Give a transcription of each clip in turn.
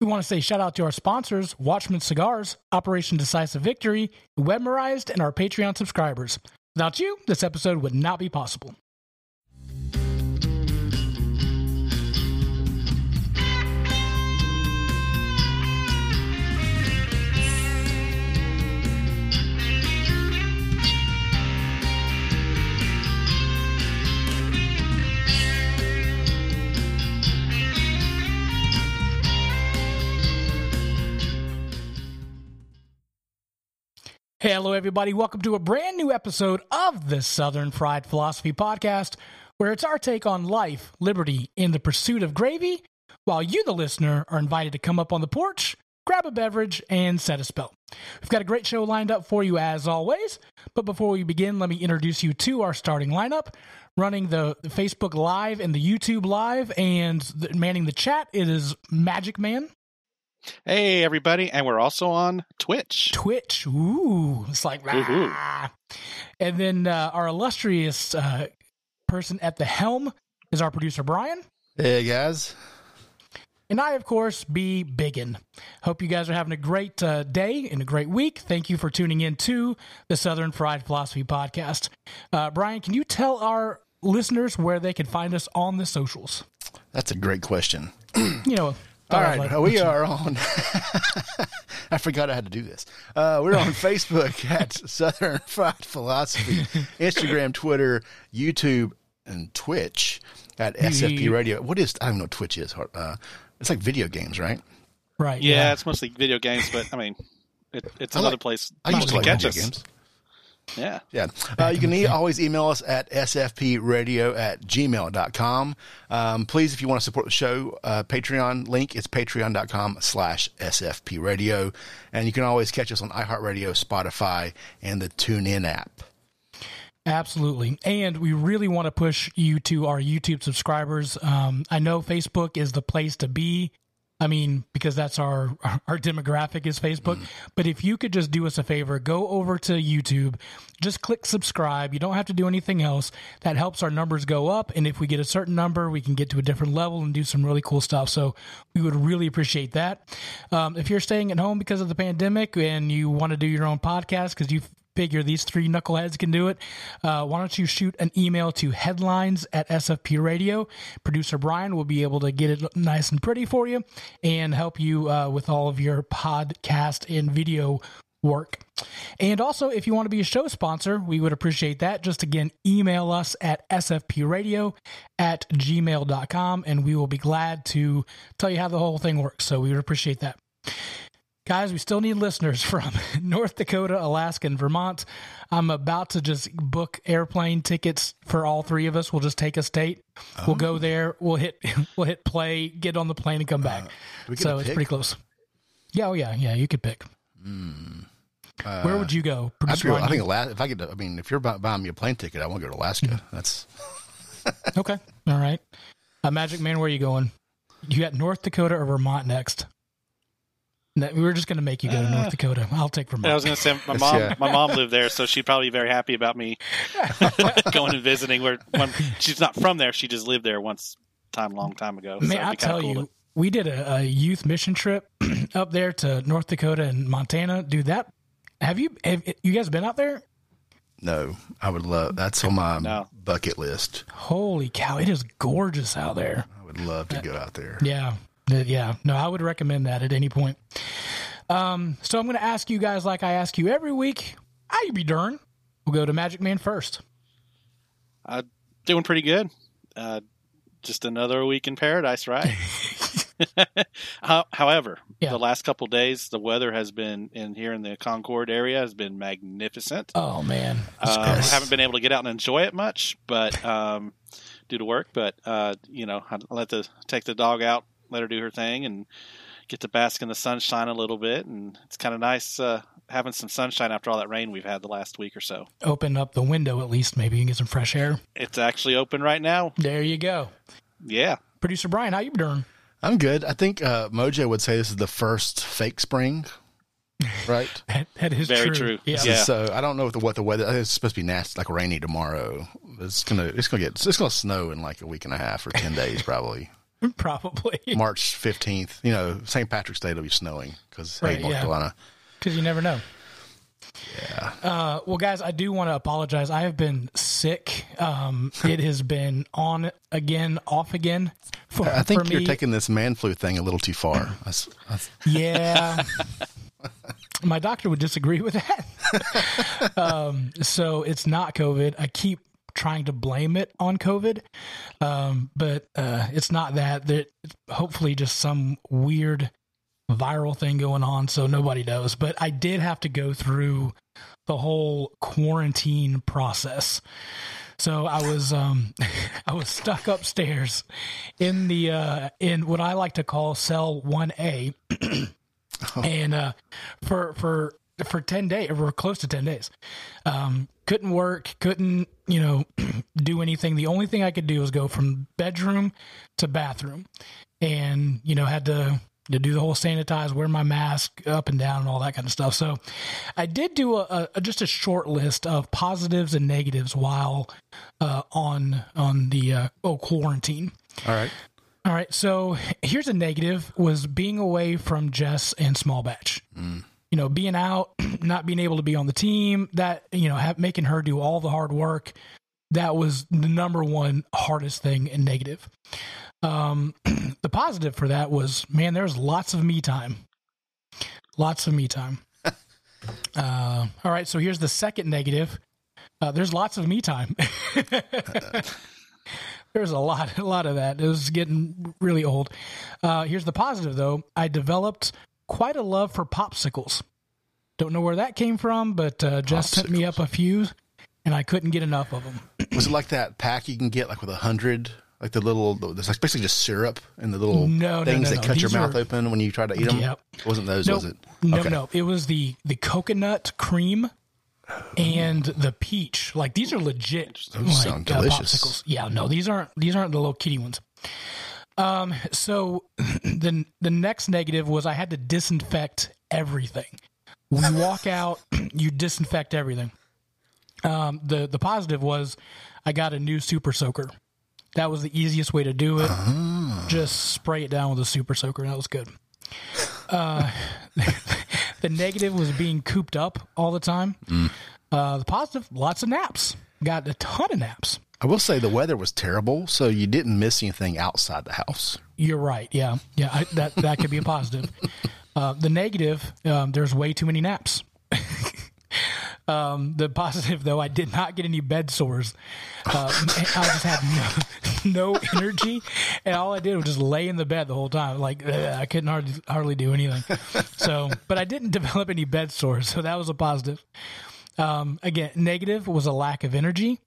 We want to say shout out to our sponsors, Watchman Cigars, Operation Decisive Victory, Webmerized, and our Patreon subscribers. Without you, this episode would not be possible. Hello, everybody. Welcome to a brand new episode of the Southern Fried Philosophy Podcast, where it's our take on life, liberty, and the pursuit of gravy, while you, the listener, are invited to come up on the porch, grab a beverage, and set a spell. We've got a great show lined up for you as always, but before we begin, let me introduce you to our starting lineup. Running the, the Facebook Live and the YouTube Live, and the, manning the chat, it is Magic Man. Hey, everybody. And we're also on Twitch. Twitch. Ooh, it's like, ah. And then uh, our illustrious uh, person at the helm is our producer, Brian. Hey, guys. And I, of course, be Biggin. Hope you guys are having a great uh, day and a great week. Thank you for tuning in to the Southern Fried Philosophy Podcast. Uh, Brian, can you tell our listeners where they can find us on the socials? That's a great question. You know, All right, like- we are on. I forgot I had to do this. Uh, we're on Facebook at Southern Fried Philosophy, Instagram, Twitter, YouTube, and Twitch at SFP Radio. What is? I don't know. what Twitch is. Uh, it's like video games, right? right. Yeah, it's mostly video games, but I mean, it, it's I another like- place I used to like catch video us. games. Yeah. Yeah. Uh, you can e- always email us at sfpradio at gmail.com. Um, please, if you want to support the show, uh, Patreon link is patreon.com slash sfpradio. And you can always catch us on iHeartRadio, Spotify, and the TuneIn app. Absolutely. And we really want to push you to our YouTube subscribers. Um, I know Facebook is the place to be. I mean, because that's our our demographic is Facebook. But if you could just do us a favor, go over to YouTube, just click subscribe. You don't have to do anything else. That helps our numbers go up. And if we get a certain number, we can get to a different level and do some really cool stuff. So we would really appreciate that. Um, if you're staying at home because of the pandemic and you want to do your own podcast because you figure these three knuckleheads can do it, uh, why don't you shoot an email to headlines at SFP Radio? Producer Brian will be able to get it nice and pretty for you and help you uh, with all of your podcast and video work. And also, if you want to be a show sponsor, we would appreciate that. Just again, email us at sfpradio at gmail.com and we will be glad to tell you how the whole thing works. So we would appreciate that. Guys, we still need listeners from North Dakota, Alaska, and Vermont. I'm about to just book airplane tickets for all three of us. We'll just take a state. We'll go oh. there. We'll hit. We'll hit play. Get on the plane and come back. Uh, get so it's pretty close. Yeah, oh yeah, yeah. You could pick. Hmm. Uh, where would you go? Producer Ryan, I think Alaska, if I could, I mean, if you're buying me a plane ticket, I want to go to Alaska. That's okay. All right. Uh, Magic Man, where are you going? You got North Dakota or Vermont next? No, we were just going to make you go to North ah. Dakota. I'll take Vermont. I was going to say my mom. yeah. My mom lived there, so she'd probably be very happy about me going and visiting. Where when she's not from there, she just lived there once time, long time ago. so I tell cool you, to- we did a, a youth mission trip up there to North Dakota and Montana. Dude, that have you have you guys been out there? no, I would love. That's on my No. bucket list. Holy cow, it is gorgeous out there. I would love to go out there. Yeah. Uh, Yeah. No, I would recommend that at any point. Um, so I'm going to ask you guys, like I ask you every week, how you be darn? We'll go to Magic Man first. Uh, doing pretty good. Uh, just another week in paradise, right? However, Yeah. the last couple days, the weather has been in here in the Concord area has been magnificent. Oh man, I haven't been able to get out and enjoy it much, but um, due to work. But uh, you know, I let the take the dog out, let her do her thing, and get to bask in the sunshine a little bit. And it's kind of nice uh, having some sunshine after all that rain we've had the last week or so. open up the window at least. Maybe you can get some fresh air. It's actually open right now. There you go. Yeah, Producer Brian, how you doing? I'm good. I think uh, Mojo would say this is the first fake spring, right? That, that is Very true. true. Yeah. Yeah. So I don't know what the, what the weather. I It's supposed to be nasty, like rainy tomorrow. It's gonna it's gonna get it's gonna snow in like a week and a half or ten days probably. Probably March fifteenth. You know, St. Patrick's Day will be snowing because Right, hey, North yeah. Carolina. because you never know. Yeah. Uh, well, guys, I do want to apologize. I have been sick. Um, it has been on again, off again. For, I think for you're me. taking this man flu thing a little too far. That's, that's, Yeah. My doctor would disagree with that. um, so it's not COVID. I keep trying to blame it on COVID, um, but uh, it's not that. That hopefully just some weird viral thing going on, so nobody knows. But I did have to go through the whole quarantine process. So I was um I was stuck upstairs in the uh in what I like to call cell 1A and uh for for for 10 days or close to 10 days. Um couldn't work, couldn't, you know, do anything. The only thing I could do was go from bedroom to bathroom and you know had to to do the whole sanitize, wear my mask up and down, and all that kind of stuff. So, I did do a, a just a short list of positives and negatives while uh, on on the uh, oh quarantine. all right. All right, so here's a negative: was being away from Jess and Small Batch. You know, being out, not being able to be on the team, that you know, have, making her do all the hard work. That was the number one hardest thing and negative. Um, the positive for that was, man, there's lots of me time. Lots of me time. uh, all right, so here's the second negative. Uh, there's lots of me time. There's a lot, a lot of that. It was getting really old. Uh, here's the positive, though. I developed quite a love for popsicles. Don't know where that came from, but uh, Jess sent me up a few, and I couldn't get enough of them. Was it like that pack you can get like with a hundred, like the little, there's like basically just syrup and the little No, things no, that no. cut your These mouth are- open when you try to eat them? Yep. It wasn't those, No, was it? no, Okay. no. It was the the coconut cream and the peach. Like these are legit. Those like, sound uh, popsicles. Yeah, no, these aren't. These aren't the little kitty ones. Um. So the the next negative was I had to disinfect everything. When you walk out, you disinfect everything. Um. The the positive was I got a new super soaker. That was the easiest way to do it. Just spray it down with a super soaker, and that was good. Uh, the negative was being cooped up all the time. Uh, the positive, lots of naps. Got a ton of naps. I will say the weather was terrible, so you didn't miss anything outside the house. You're right. Yeah, yeah. I, that that could be a positive. Uh, the negative, um, there's way too many naps. um, the positive, though, I did not get any bed sores. Uh, I just had no, no energy, and all I did was just lay in the bed the whole time. Like ugh, I couldn't hardly hardly do anything. So, but I didn't develop any bed sores, so that was a positive. Um, again, negative was a lack of energy.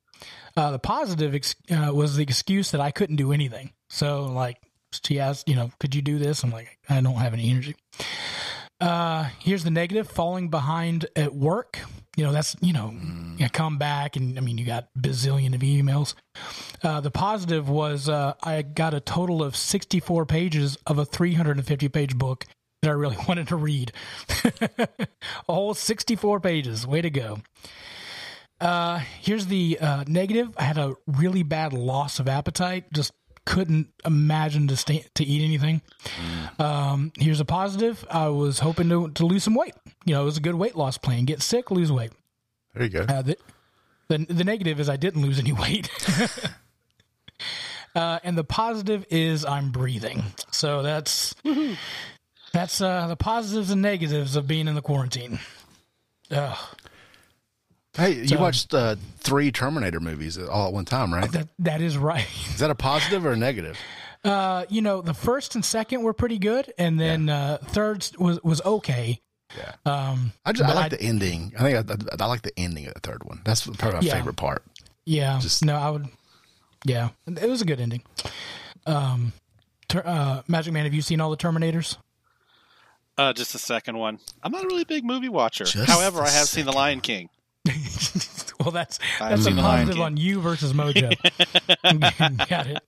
Uh, the positive ex- uh, was the excuse that I couldn't do anything. So, like, she asked, you know, could you do this? I'm like, I don't have any energy. Uh, here's the negative falling behind at work. You know, that's, you know, you come back and I mean, you got bazillion of emails. Uh, the positive was uh, I got a total of 64 pages of a 350 page book that I really wanted to read. a whole 64 pages. Way to go. Uh, here's the uh, negative. I had a really bad loss of appetite. Just couldn't imagine to stay, to eat anything. Um, here's a positive. I was hoping to to lose some weight. You know, it was a good weight loss plan. Get sick, lose weight. There you go. Uh, the, the the negative is I didn't lose any weight. uh, and the positive is I'm breathing. So that's that's uh, the positives and negatives of being in the quarantine. Ugh. Hey, you so- watched uh, three Terminator movies all at one time, right? That that is right. Is that a positive or a negative? Uh, you know, the first and second were pretty good, and then uh, third was was okay. Yeah. Um, I just I like I- the ending. I think I, I, like the ending of the third one. That's probably my Yeah. favorite part. yeah, Just- no, I would. Yeah, it was a good ending. Um, ter- uh, Magic Man, have you seen all the Terminators? Uh, just the second one. I'm not a really big movie watcher. Just However, I have seen The Lion King. well, that's I've that's a seen The Lion positive King. on you versus Mojo. Got it.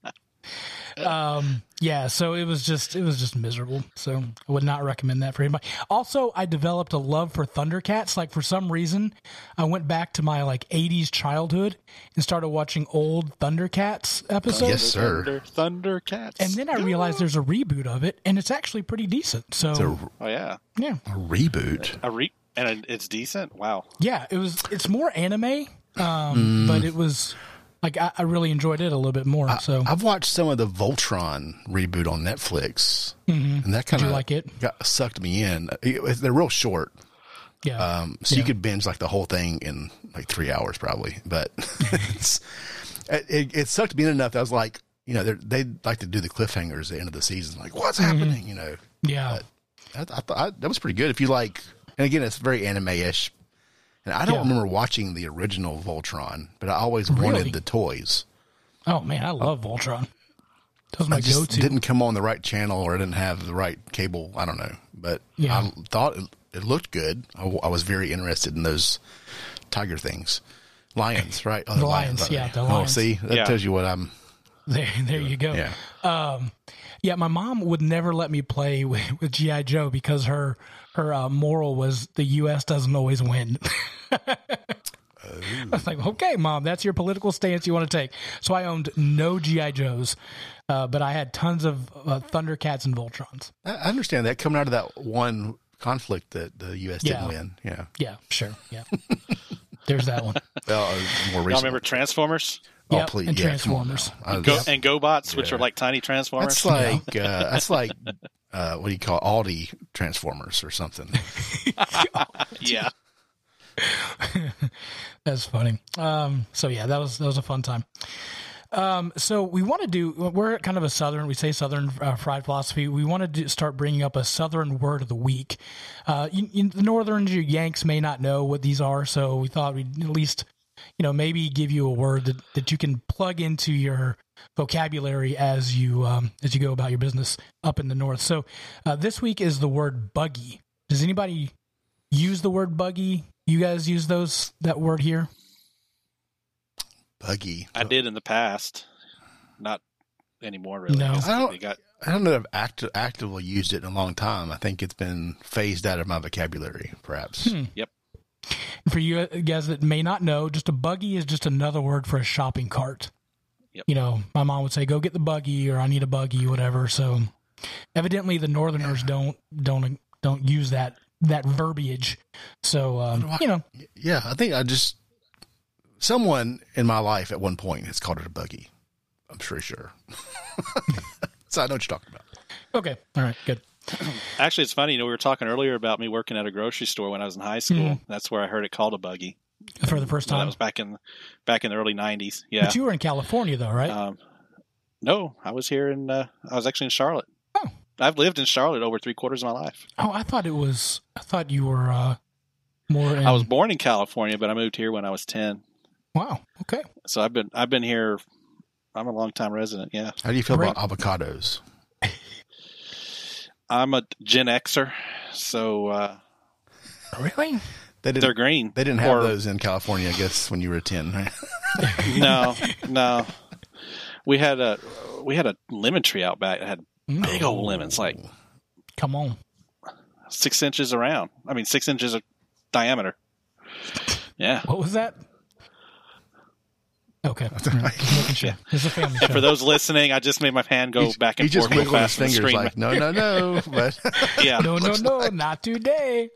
um, yeah, so it was just it was just miserable. So I would not recommend that for anybody. Also, I developed a love for Thundercats. Like for some reason, I went back to my like '80s childhood and started watching old Thundercats episodes. Yes, sir. Thunder, Thundercats. And then I realized there's a reboot of it, and it's actually pretty decent. So a, oh yeah, yeah, a reboot. a re- and it's decent. Wow. yeah, it was. It's more anime, um, but it was like I, I really enjoyed it a little bit more. so I've watched some of the Voltron reboot on Netflix, and that kind of like it? got sucked me in. It- They're real short, yeah, um, so you could binge like the whole thing in like three hours probably. But it's, it, it sucked me in enough that I was like, you know, they're- they like to do the cliffhangers at the end of the season, like what's happening, you know. yeah. I, I thought I, that was pretty good. If you like, and again, it's very anime-ish. And I don't Yeah. remember watching the original Voltron, but I always Really? wanted the toys. Oh man, I love Voltron. That was my I just go-to. didn't come on the right channel or I didn't have the right cable. I don't know, but Yeah. I thought it, it looked good. I was very interested in those tiger things, lions, right? Oh, The lions, yeah, the Oh, lions. see, that Yeah. tells you what I'm. There, there you go. Yeah, Um, yeah, my mom would never let me play with, with GI Joe because her her uh, moral was the U.S. doesn't always win. I was like, okay, mom, that's your political stance you want to take. So I owned no GI Joes, uh, but I had tons of uh, Thundercats and Voltrons. I I understand that coming out of that one conflict that the U.S. Yeah. didn't win. Yeah, Yeah, sure, yeah. There's that one. well, uh, more Y'all remember Transformers Oh, Yep, please, and yeah, come on Transformers. Go, was- and GoBots, which are like tiny Transformers? That's like uh, that's like uh, what do you call it? Aldi Transformers or something? yeah. That's funny. Um, so yeah, that was that was a fun time. Um, so we want to do. We're kind of a southern. We say southern uh, fried philosophy. We want to start bringing up a southern word of the week. Uh, you, you, the northern you Yanks may not know what these are, so we thought we'd at least, you know, maybe give you a word that, that you can plug into your vocabulary as you um, as you go about your business up in the north. So uh, this week is the word buggy. Does anybody use the word buggy? You guys use those that word here? Buggy. I did in the past. Not anymore, really. No. I don't- they got I don't know if I've act- actively used it in a long time. I think it's been phased out of my vocabulary, perhaps. Hmm. Yep. For you guys that may not know, just a buggy is just another word for a shopping cart. Yep. You know, my mom would say, "Go get the buggy," or "I need a buggy," whatever. So, evidently, the Northerners don't don't don't use that that verbiage. So, um, you know, Yeah, I think I just someone in my life at one point has called it a buggy. I'm pretty sure. so I know what you're talking about. okay, all right, good. Actually, it's funny. You know, we were talking earlier about me working at a grocery store when I was in high school. Mhm. That's where I heard it called a buggy. For the first So that time, was back in back in the early '90s. Yeah. but you were in California, though, right? Um, no, I was here in. Uh, I was actually in Charlotte. Oh. I've lived in Charlotte over three quarters of my life. oh, I thought it was. I thought you were uh, more. In, I was born in California, but I moved here when I was ten. Wow. Okay. So I've been I've been here. I'm a long time resident. Yeah, How do you feel Great. about avocados? I'm a Gen Xer, so uh, Really? They didn't. they're green. They didn't have Or- those in California, I guess, when you were ten. Right? No, no. We had a we had a lemon tree out back that had big old lemons, like Come on. six inches around. I mean, six inches of diameter. Yeah. What was that? Okay. All right. Making sure. It's a family show. For those listening, I just made my hand go He's- back and forth. he just forth real wiggled his fast fingers like, no, no, no. But yeah. no, no, no, like- not today.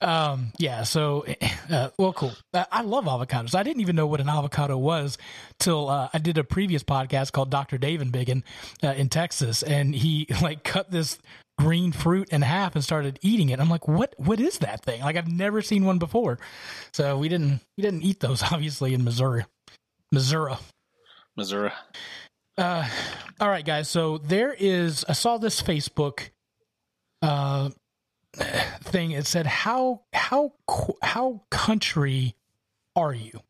um, yeah. So, uh, well, cool. Uh, I love avocados. I didn't even know what an avocado was till uh, I did a previous podcast called Dr. David Biggin uh, in Texas, and he like cut this green fruit in half and started eating it. I'm like, what? What is that thing? Like, I've never seen one before. So we didn't we didn't eat those obviously in Missouri, Missouri. Missouri. Uh, all right, guys. So there is. I saw this Facebook uh, thing. It said, "How how how country are you?"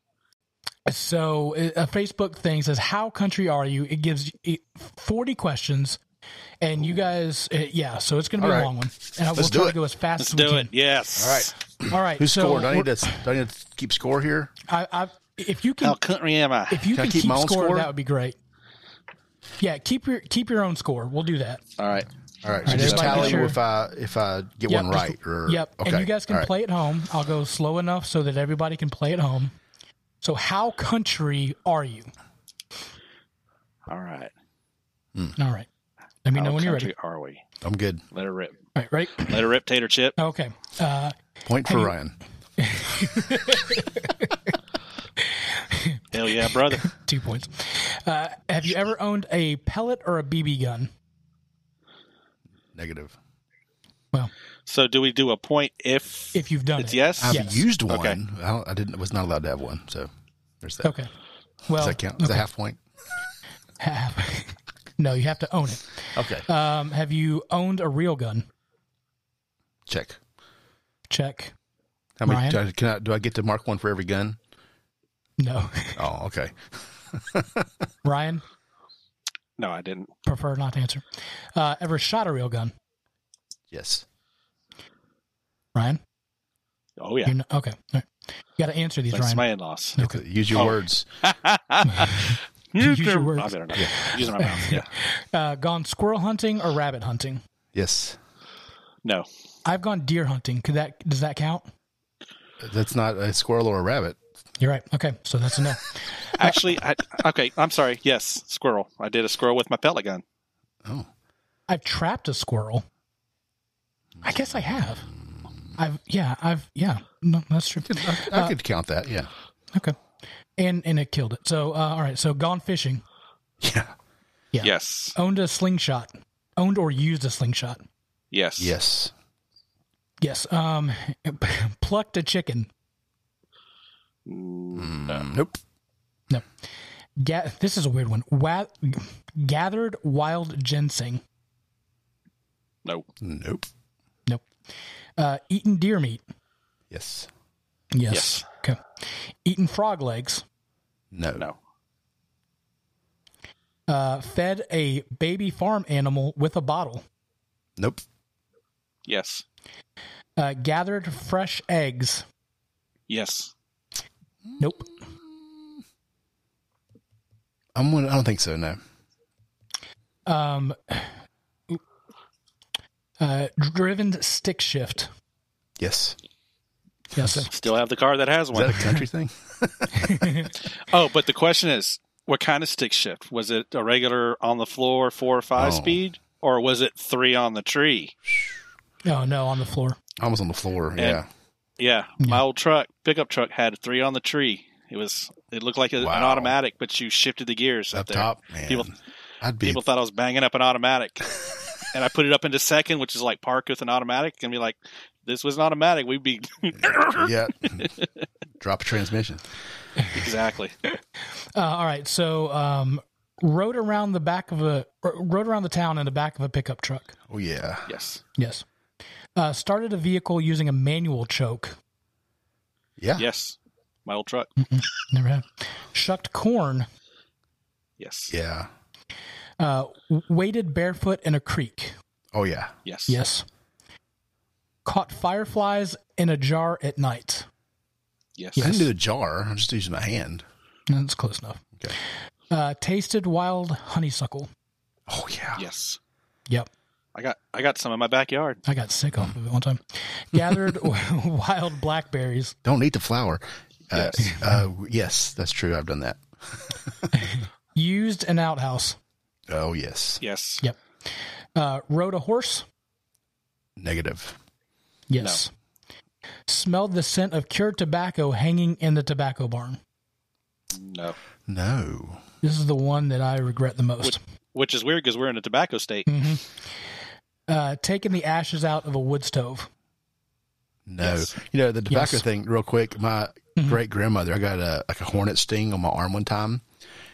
So a Facebook thing says, "How country are you?" It gives forty questions, and you guys, uh, yeah. So it's going to be All a long one, and I will Let's try do to it. go as fast Let's as we do can. it. Yes. all right, All right. who so scored? Do I need to? Do I need to keep score here? I, I, if you can, How country am I? if you Can I can keep keep, my own score, score? that would be great. Yeah, keep your keep your own score. We'll do that. All right. All right. So right, just tally make sure- if I if I get Yep, one just- right or Yep. Okay. And you guys can all right. play at home. I'll go slow enough so that everybody can play at home. So, how country are you? All right. All right. Let me know How when you're ready. are we? I'm good. Let her rip. All right, right. Let her rip, tater chip. Okay. Uh, Point for Ryan. Hell yeah, brother. two points. Uh, have you ever owned a pellet or a BB gun? Negative. Well, So do we do a point if if you've done it's it. yes? I've Yes. used one. Okay. I, don't, I didn't. Was not allowed to have one. So there's that. Okay. Well, Does that count? Is that half point? have- no, you have to own it. Okay. Um, have you owned a real gun? Check. Check. How many? Ryan? Do I, can I, do I get to mark one for every gun? No. Oh, okay. Ryan, No, I didn't. prefer not to answer. Uh, ever shot a real gun? Yes. Ryan? Oh yeah. You know, okay. All right. You got to answer these, Thanks Ryan. to my in-laws. Okay. Use your Oh. words. Use your words. I better not. Using my mouth. Yeah. Uh, gone squirrel hunting or rabbit hunting? Yes. No. I've gone deer hunting. Could that does that count? That's not a squirrel or a rabbit. You're right. Okay, so that's a no. Actually, I, okay. I'm sorry. Yes, squirrel. I did a squirrel with my pellet gun. Oh. I've trapped a squirrel. I guess I have. I've yeah. I've yeah. No, that's true. I, I could count that. Yeah. Okay, and and it killed it. So uh, all right. So gone fishing. Yeah. Yeah. Yes. Owned a slingshot. Owned or used a slingshot. Yes. Yes. Yes. Um, plucked a chicken. Mm, Nope. No. Ga- this is a weird one. Wa- gathered wild ginseng. Nope. Nope. Nope. Uh, eaten deer meat. Yes. Yes. Yes. Okay. Eaten frog legs. No. No. Uh, fed a baby farm animal with a bottle. Nope. Yes. Uh, gathered fresh eggs. Yes. Nope. I'm gonna, I don't think so. No. Um, uh, driven stick shift. Yes. Yes. Still have the car that has Is one. that a country thing? Oh, but the question is, what kind of stick shift? Was it a regular on the floor four or five Oh. speed, or was it three on the tree? Oh no, on the floor. I was on the floor. Yeah. Yeah, my old truck, pickup truck, had three on the tree. It was, it looked like a, an automatic, but you shifted the gears up, Up there. top, man. People, I'd be. people thought I was banging up an automatic, and I put it up into second, which is like park with an automatic, and be like, this was an automatic. We'd be yeah. Drop a transmission. exactly. Uh, all right. So, um, rode around the back of a rode around the town in the back of a pickup truck. Oh yeah. Yes. Yes. Uh, started a vehicle using a manual choke. Yeah. Yes. My old truck. Never had. Shucked corn. Yes. Yeah. Uh, waded barefoot in a creek. Oh yeah. Yes. Yes. Caught fireflies in a jar at night. Yes. I didn't do a jar. I'm just using my hand. That's close enough. Okay. Uh, tasted wild honeysuckle. Oh yeah. Yes. Yep. I got I got some in my backyard. I got sick off of it one time. Gathered wild blackberries. Don't eat the flower. Uh, Yes. uh, yes, that's true. I've done that. Used an outhouse. Oh yes. Yes. Yep. Uh, rode a horse. Negative. Yes. Smelled the scent of cured tobacco hanging in the tobacco barn. No. No. This is the one that I regret the most. Which is weird because we're in a tobacco state. Uh, taking the ashes out of a wood stove. No. Yes. You know the tobacco Yes. thing. Real quick, my great grandmother. I got a like a hornet sting on my arm one time.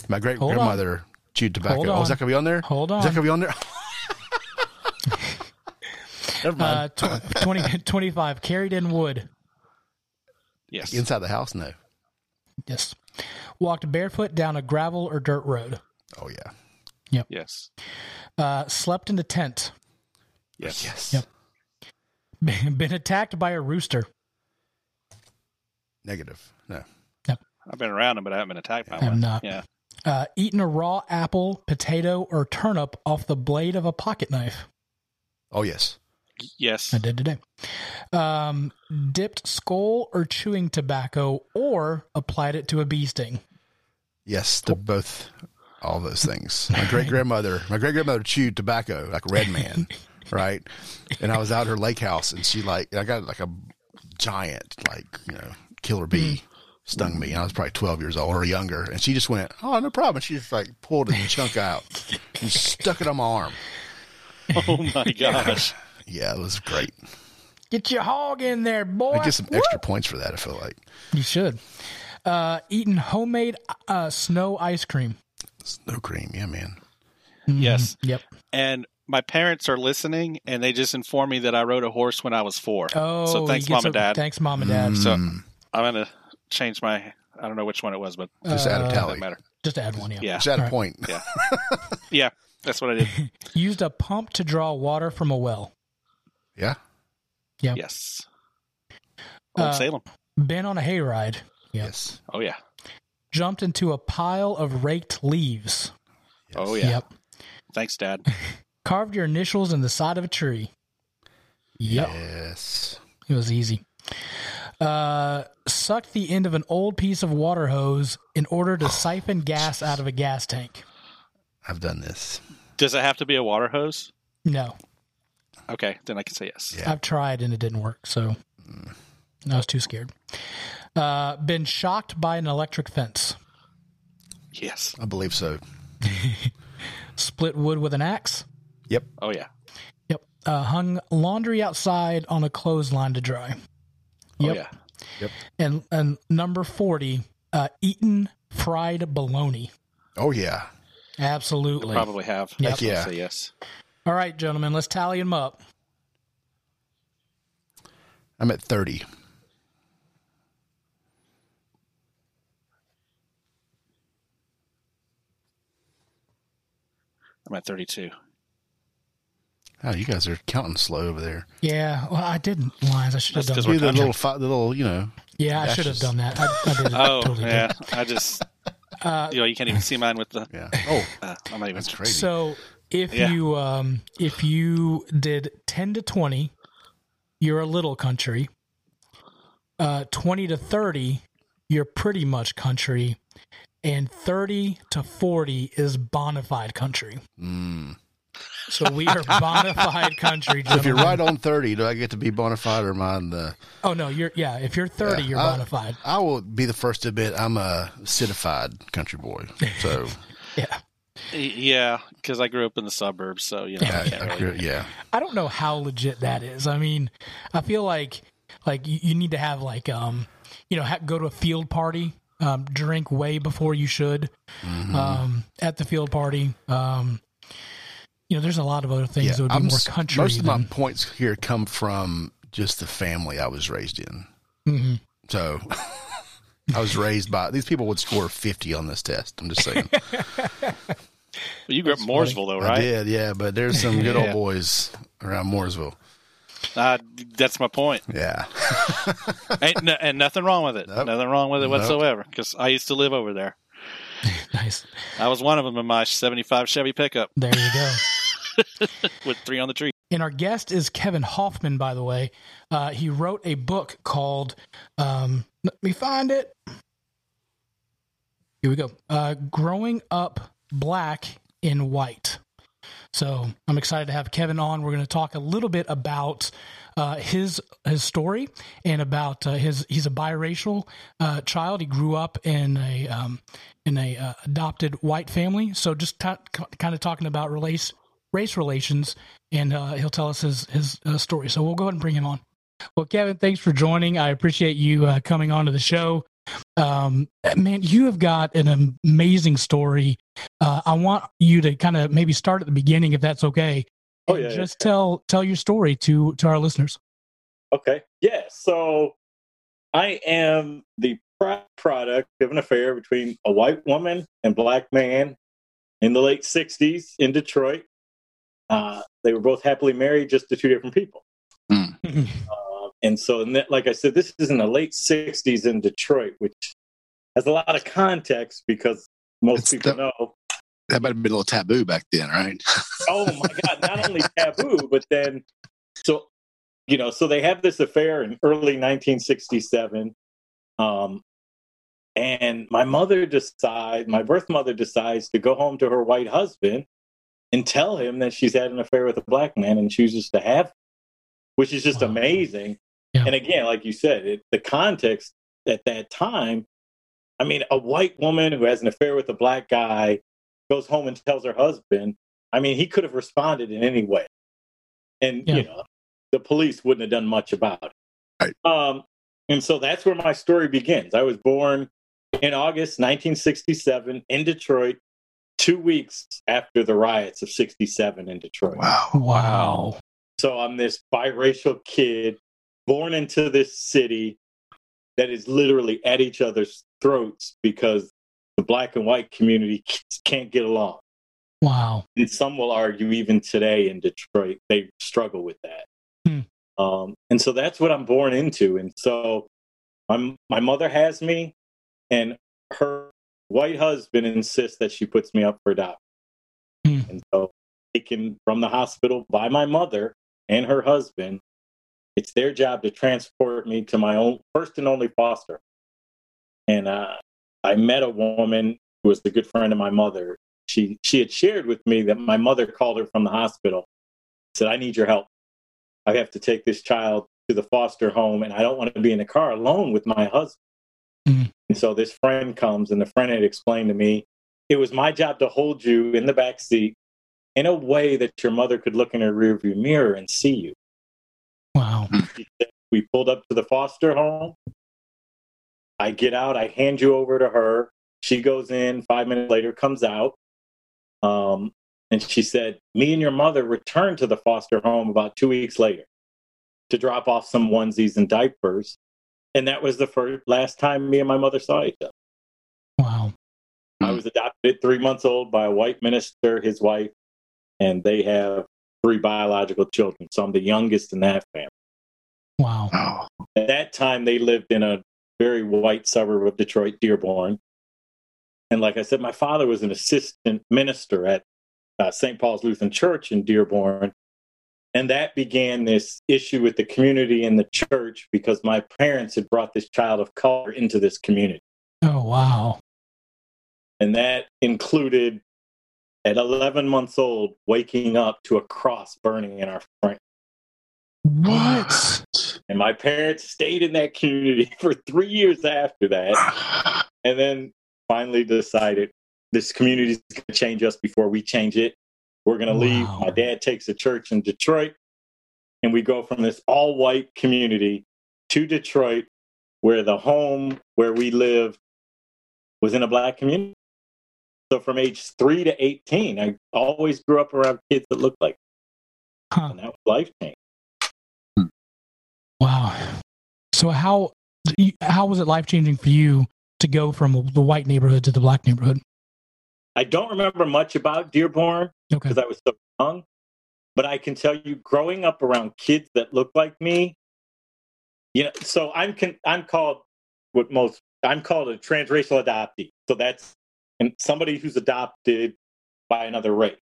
My great grandmother chewed tobacco. Hold Oh, is that gonna be on there? Hold on. Is that gonna be on there? Never mind. Uh, tw- 20, 25. Carried in wood. Yes. Inside the house, no. Yes. Walked barefoot down a gravel or dirt road. Oh yeah. Yep. Yes. Uh, slept in the tent. Yes. Yes. Yep. Been attacked by a rooster. Negative. No. I've been around them, but I haven't been attacked by I have one. not. Yeah. Uh, eating a raw apple, potato, or turnip off the blade of a pocket knife. Oh yes. Yes. I did today. Um, dipped skull or chewing tobacco, or applied it to a bee sting. Yes, to both all those things. My great grandmother, my great grandmother chewed tobacco like red man, right? And I was out at her lake house, and she like I got like a giant like you know killer bee stung me, and I was probably twelve years old or younger, and she just went, "Oh, no problem." She just like pulled a chunk out and stuck it on my arm. Oh my gosh. Yeah, it was great. Get your hog in there, boy. I get some extra points for that. I feel like You should. Uh, eating homemade uh, snow ice cream. snow cream. Yeah, man. Yes. Yep. And my parents are listening, and they just informed me that I rode a horse when I was four. Oh, so he thanks, gets mom a- and dad. Thanks, mom and dad. So Mm, I'm gonna change my. I don't know which one it was, but just add a tally. doesn't matter. Just add one. Yeah. Yeah. Just add a All right. point. Yeah, that's what I did. Used a pump to draw water from a well. Yeah. Yeah. Yes. Old Uh, Salem. Been on a hayride. Yep. Yes. Oh yeah. Jumped into a pile of raked leaves. Oh yeah. Yep. Thanks, Dad. Carved your initials in the side of a tree. Yep. Yes. It was easy. Uh, sucked the end of an old piece of water hose in order to siphon gas out of a gas tank. I've done this. Does it have to be a water hose? No, Okay, then I can say yes. Yeah. I've tried and it didn't work, so I was too scared. Uh, been shocked by an electric fence. Yes. I believe so. Split wood with an axe. Yep. Oh yeah. Yep. Uh, hung laundry outside on a clothesline to dry. Oh yeah. Yep. And and number forty, uh, eaten fried bologna. Oh yeah. Absolutely. Probably have. Yep. I'll Yeah. Say yes. All right, gentlemen, let's tally them up. I'm at 30. I'm at 32. Oh, you guys are counting slow over there. Yeah, well, I didn't, Lions. I should have That's done 'cause that. the little, fi- the little, you know. Yeah, I should have done that. I, I did it. Oh totally yeah. did. I just. Uh, you know, you can't even see mine with the. Yeah. Oh, Uh, I'm not even. that's crazy. So if Yeah. you um if you did ten to twenty, you're a little country. Uh, twenty to thirty, you're pretty much country, and thirty to forty is bona fide country. Mm. So we are bona fide country. So if you're right on 30, do I get to be bona fide or am I the. oh no, you're yeah. If you're thirty, Yeah, you're I- bona fide. I will be the first to admit I'm a citified country boy. So, Yeah. Yeah, because I grew up in the suburbs, so you know. I yeah. can't I really- yeah. I don't know how legit that is. I mean, I feel like like you, you need to have like um you know ha- go to a field party, um, drink way before you should Mm-hmm. um, at the field party. Um, you know, there's a lot of other things that would be I'm more s- country. Most of my points here come from just the family I was raised in. Mhm. So I was raised by these people would score 50 on this test. I'm just saying. Well, you grew up in Mooresville, though, right? I did, yeah, but there's some good old boys around Mooresville. Uh, that's my point. Yeah. Ain't no, and nothing wrong with it. Nope. Nothing wrong with it Nope. whatsoever. Because I used to live over there. nice. I was one of them in my '75 Chevy pickup There you go. with three on the tree. And our guest is Kevin Hoffman, by the way. Uh, he wrote a book called, um, let me find it. Here we go. Uh, Growing Up Black in White. So I'm excited to have Kevin on. We're going to talk a little bit about uh, his his story and about uh, his he's a biracial uh, child. He grew up in a um, in a uh, adopted white family. So just t- kind of talking about race race relations, and uh, he'll tell us his his uh, story. So we'll go ahead and bring him on. Well, Kevin, thanks for joining. I appreciate you coming on to the show. Um, man, you have got an amazing story. Uh, I want you to kind of maybe start at the beginning, if that's okay. Oh, and yeah, yeah. Just tell tell your story to to our listeners. Okay. Yeah. So I am the product of an affair between a white woman and black man in the late 60s in Detroit. Uh, they were both happily married, just to two different people. Uh, and so, and that, like I said, this is in the late 60s in Detroit, which has a lot of context because most It's people the- know. That might have been a little taboo back then, right? oh my god not only taboo but then so you know so they have this affair in early 1967 um and my mother decides my birth mother decides to go home to her white husband and tell him that she's had an affair with a black man and chooses to have which is just Wow. amazing Yeah. and again like you said it, the context at that time i mean a white woman who has an affair with a black guy goes home and tells her husband I mean, he could have responded in any way, and Yeah. you know, the police wouldn't have done much about it. Right. Um, and so that's where my story begins. I was born in August 1967 in Detroit, two weeks after the riots of '67 in Detroit. Wow. Wow. So I'm this biracial kid born into this city that is literally at each other's throats because the black and white community can't get along. Wow. And some will argue even today in Detroit, they struggle with that. Hmm. Um, and so that's what I'm born into. And so I'm, my mother has me, and her white husband insists that she puts me up for adoption. Hmm. And so taken from the hospital by my mother and her husband. It's their job to transport me to my own first and only foster. And uh, I met a woman who was a good friend of my mother. She she had shared with me that my mother called her from the hospital, said, "I need your help. I have to take this child to the foster home, and I don't want to be in the car alone with my husband." Mhm. And so this friend comes, and the friend had explained to me, it was my job to hold you in the back seat in a way that your mother could look in her rearview mirror and see you. Wow. She said, We pulled up to the foster home. I get out, I hand you over to her. She goes in, five minutes later, comes out. Um, and she said, Me and your mother returned to the foster home about two weeks later to drop off some onesies and diapers. And that was the first last time me and my mother saw each other. Wow. I was adopted three months old by a white minister, his wife, and they have three biological children. So I'm the youngest in that family. Wow. At that time, they lived in a very white suburb of Detroit, Dearborn. And like I said, my father was an assistant minister at uh, St. Paul's Lutheran Church in Dearborn. And that began this issue with the community and the church because my parents had brought this child of color into this community. Oh, wow. And that included, at 11 months old, waking up to a cross burning in our front. What? And my parents stayed in that community for three years after that. and then finally decided this community is going to change us before we change it. We're going to leave. My dad takes a church in Detroit, and we go from this all white community to Detroit, where the home where we lived was in a black community. So from age three to 18, I always grew up around kids that looked like, Huh. and that was life changing. Wow. So how how was it life changing for you to go from the white neighborhood to the black neighborhood? I don't remember much about Dearborn. Okay. because I was so young. But I can tell you, growing up around kids that look like me, you know, so I'm con- I'm called what most I'm called a transracial adoptee. So that's and somebody who's adopted by another race.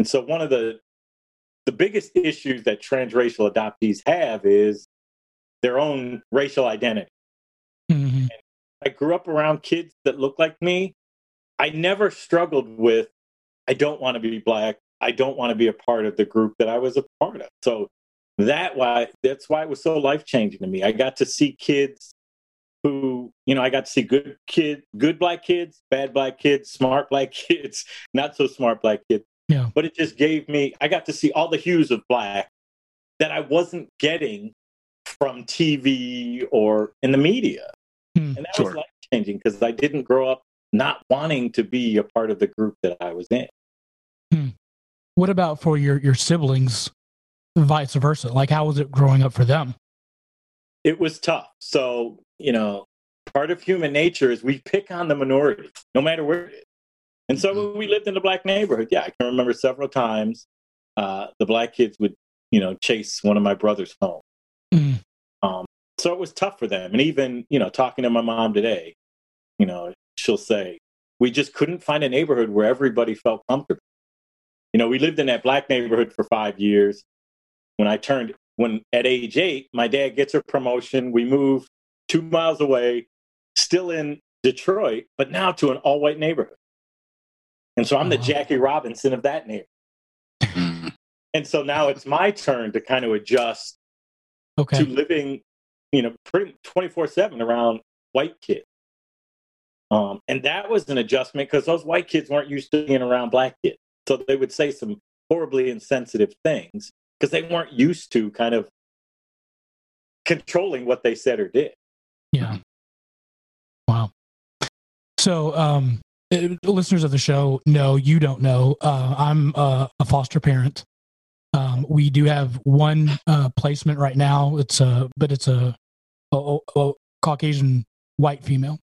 And so one of the the biggest issues that transracial adoptees have is their own racial identity. hmm I grew up around kids that look like me. I never struggled with, I don't want to be black. I don't want to be a part of the group that I was a part of. So that why that's why it was so life changing to me. I got to see kids who, you know, I got to see good kid, good black kids, bad black kids, smart black kids, not so smart black kids. Yeah. But it just gave me I got to see all the hues of black that I wasn't getting from TV or in the media. Hmm, And that sure. was life changing because I didn't grow up not wanting to be a part of the group that I was in. What about for your your siblings, vice versa? Like, how was it growing up for them? It was tough. So, you know, part of human nature is we pick on the minority, no matter where it is. And so when we lived in the black neighborhood, yeah, I can remember several times uh, the black kids would, you know, chase one of my brothers home. Mm. Um, so it was tough for them. And even, you know, talking to my mom today, you know, she'll say, we just couldn't find a neighborhood where everybody felt comfortable. You know, we lived in that black neighborhood for five years. When I turned, when at age eight, my dad gets a promotion. We move two miles away, still in Detroit, but now to an all white neighborhood. And so I'm the Jackie Robinson of that neighborhood. And so now it's my turn to kind of adjust Okay. to living, you know, pretty 24 7 around white kids. Um, and that was an adjustment because those white kids weren't used to being around black kids. So they would say some horribly insensitive things because they weren't used to kind of controlling what they said or did. Yeah. Wow. So, um, uh, listeners of the show know you don't know. Uh, I'm uh, a foster parent. Um, we do have one uh, placement right now. It's a, but it's a, a, a Caucasian white female.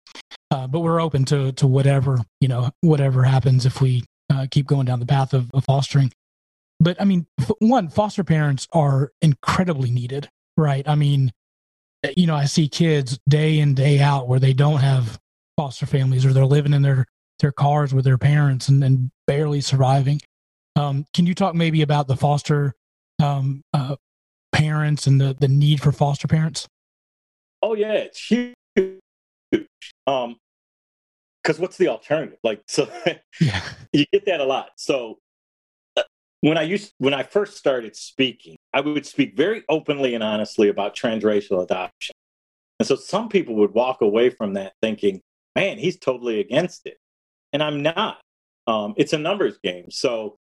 Uh, but we're open to to whatever you know, whatever happens if we uh, keep going down the path of, of fostering. But I mean, f- one, foster parents are incredibly needed, right? I mean, you know, I see kids day in day out where they don't have foster families or they're living in their their cars with their parents and, and barely surviving. Um, can you talk maybe about the foster um, uh, parents and the the need for foster parents? Oh, yeah, it's huge. Um, because what's the alternative? Like, so Yeah, you get that a lot. So uh, when I used when I first started speaking, I would speak very openly and honestly about transracial adoption. And so some people would walk away from that thinking, "Man, he's totally against it." And I'm not. Um, it's a numbers game. So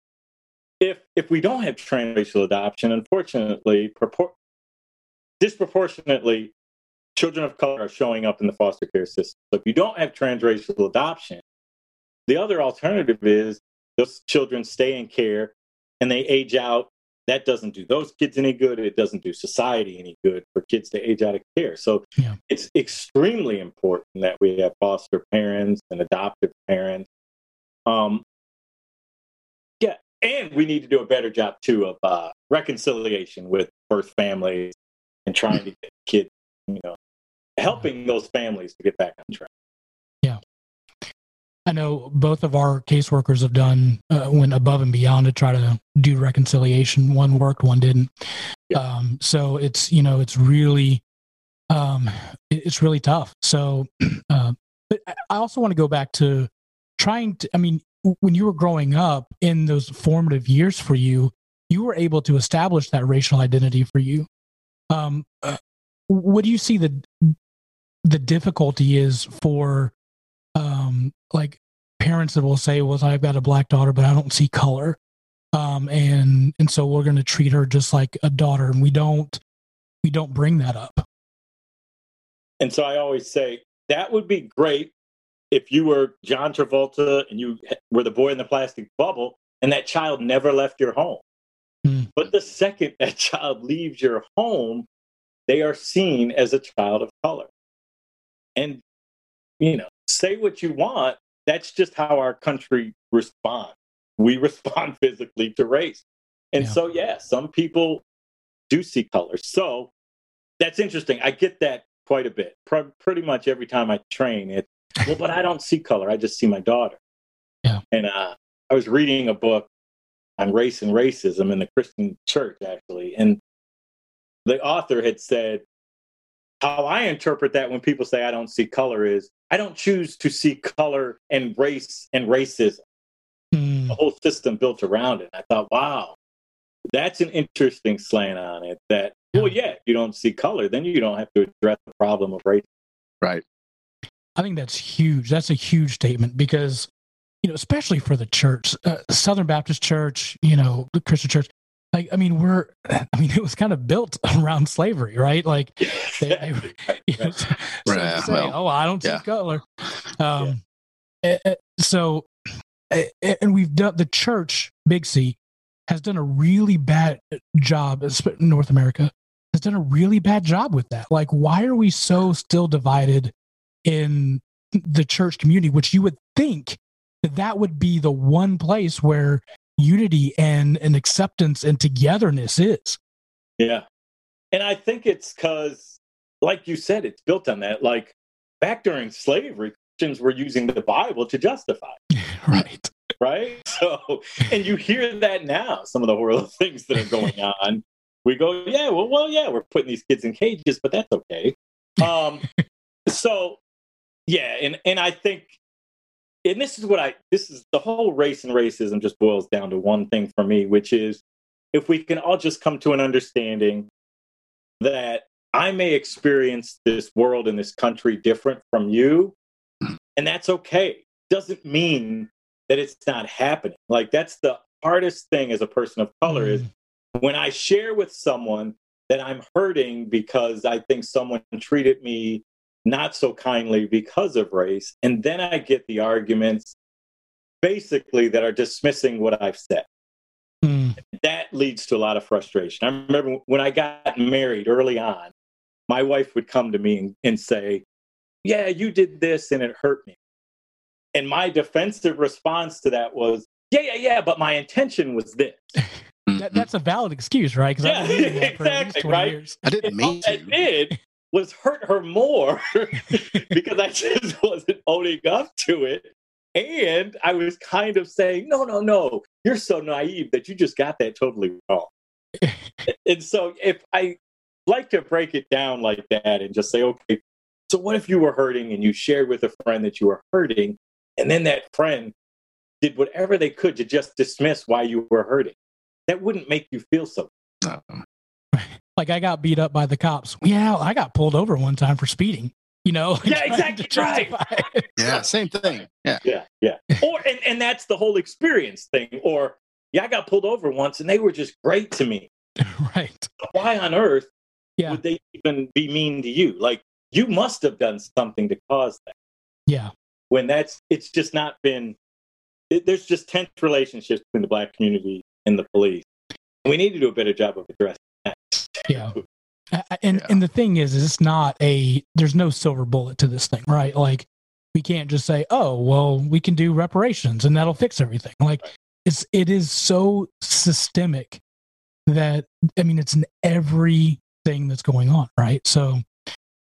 if if we don't have transracial adoption, unfortunately, propor- disproportionately, children of color are showing up in the foster care system. So if you don't have transracial adoption, the other alternative is those children stay in care and they age out. That doesn't do those kids any good. It doesn't do society any good for kids to age out of care. So Yeah. it's extremely important that we have foster parents and adoptive parents. Um, and we need to do a better job too of uh, reconciliation with birth families and trying to get kids, you know, helping those families to get back on track. Yeah, I know both of our caseworkers have done uh, went above and beyond to try to do reconciliation. One worked, one didn't. Yeah. Um, so it's you know it's really um, it's really tough. So, uh, but I- also want to go back to trying to. I mean, when you were growing up in those formative years for you, you were able to establish that racial identity for you. Um, uh, what do you see the the difficulty is for um like parents that will say well i've got a black daughter but i don't see color um and and so we're going to treat her just like a daughter and we don't we don't bring that up And so I always say that would be great if you were John Travolta and you were the boy in the plastic bubble and that child never left your home. Hmm. But the second that child leaves your home, they are seen as a child of color. And, you know, say what you want. That's just how our country responds. We respond physically to race. And Yeah. so, yeah, some people do see color. So that's interesting. I get that quite a bit. Pr- pretty much every time I train, it's, well, but I don't see color. I just see my daughter. Yeah. And uh, I was reading a book on race and racism in the Christian church, actually. And the author had said, how I interpret that when people say I don't see color is I don't choose to see color and race and racism, Hmm, the whole system built around it. I thought, wow, that's an interesting slant on it. That, well, yeah, you don't see color, then you don't have to address the problem of race. Right. I think that's huge that's a huge statement because you know especially for the church uh, southern baptist church you know the christian church like i mean we're i mean it was kind of built around slavery right like they, they you know, so to Right, say, well, oh, I don't yeah. see color. Um, eh, eh, so, eh, eh, and we've done the church, Big C, has done a really bad job. espe- North America has done a really bad job with that. Like, why are we so still divided in the church community? Which you would think that that would be the one place where unity and and acceptance and togetherness is. Yeah. And I think it's because, like you said, it's built on that. Like back during slavery, Christians were using the Bible to justify. right. Right. So, and you hear that now, some of the horrible things that are going on. We go, yeah, well, well, yeah, we're putting these kids in cages, but that's okay. Um, so, yeah, and and I think, and this is what I, this is the whole race and racism just boils down to one thing for me, which is if we can all just come to an understanding that I may experience this world and this country different from you, and that's okay. Doesn't mean that it's not happening. Like that's the hardest thing as a person of color is mm. when I share with someone that I'm hurting because I think someone treated me not so kindly because of race, and then I get the arguments basically that are dismissing what I've said. Mm. That leads to a lot of frustration. I remember when I got married early on, my wife would come to me and, and say, Yeah, you did this and it hurt me. And my defensive response to that was, Yeah, yeah, yeah, but my intention was this. That, that's a valid excuse, right? Because Yeah, I've been doing that for at least exactly, right? years. I didn't And all mean I to. did was hurt her more because I just wasn't owning up to it. And I was kind of saying, no, no, no, you're so naive that you just got that totally wrong. and so if I like to break it down like that and just say, okay, so what if you were hurting and you shared with a friend that you were hurting, and then that friend did whatever they could to just dismiss why you were hurting? That wouldn't make you feel so. No. Like I got beat up by the cops. Yeah, I got pulled over one time for speeding. You know? Yeah, exactly right. Yeah, same thing. Yeah. Yeah, yeah. Or and, and that's the whole experience thing. Or yeah, I got pulled over once and they were just great to me. right. Why on earth Yeah. would they even be mean to you? Like you must have done something to cause that. Yeah. When that's it's just not been it, there's just tense relationships between the black community and the police. We need to do a better job of addressing that. Yeah. And Yeah. and the thing is, is it's not a there's no silver bullet to this thing, right? Like we can't just say, oh, well, we can do reparations and that'll fix everything. Like it's it is so systemic that I mean it's in everything that's going on, right? So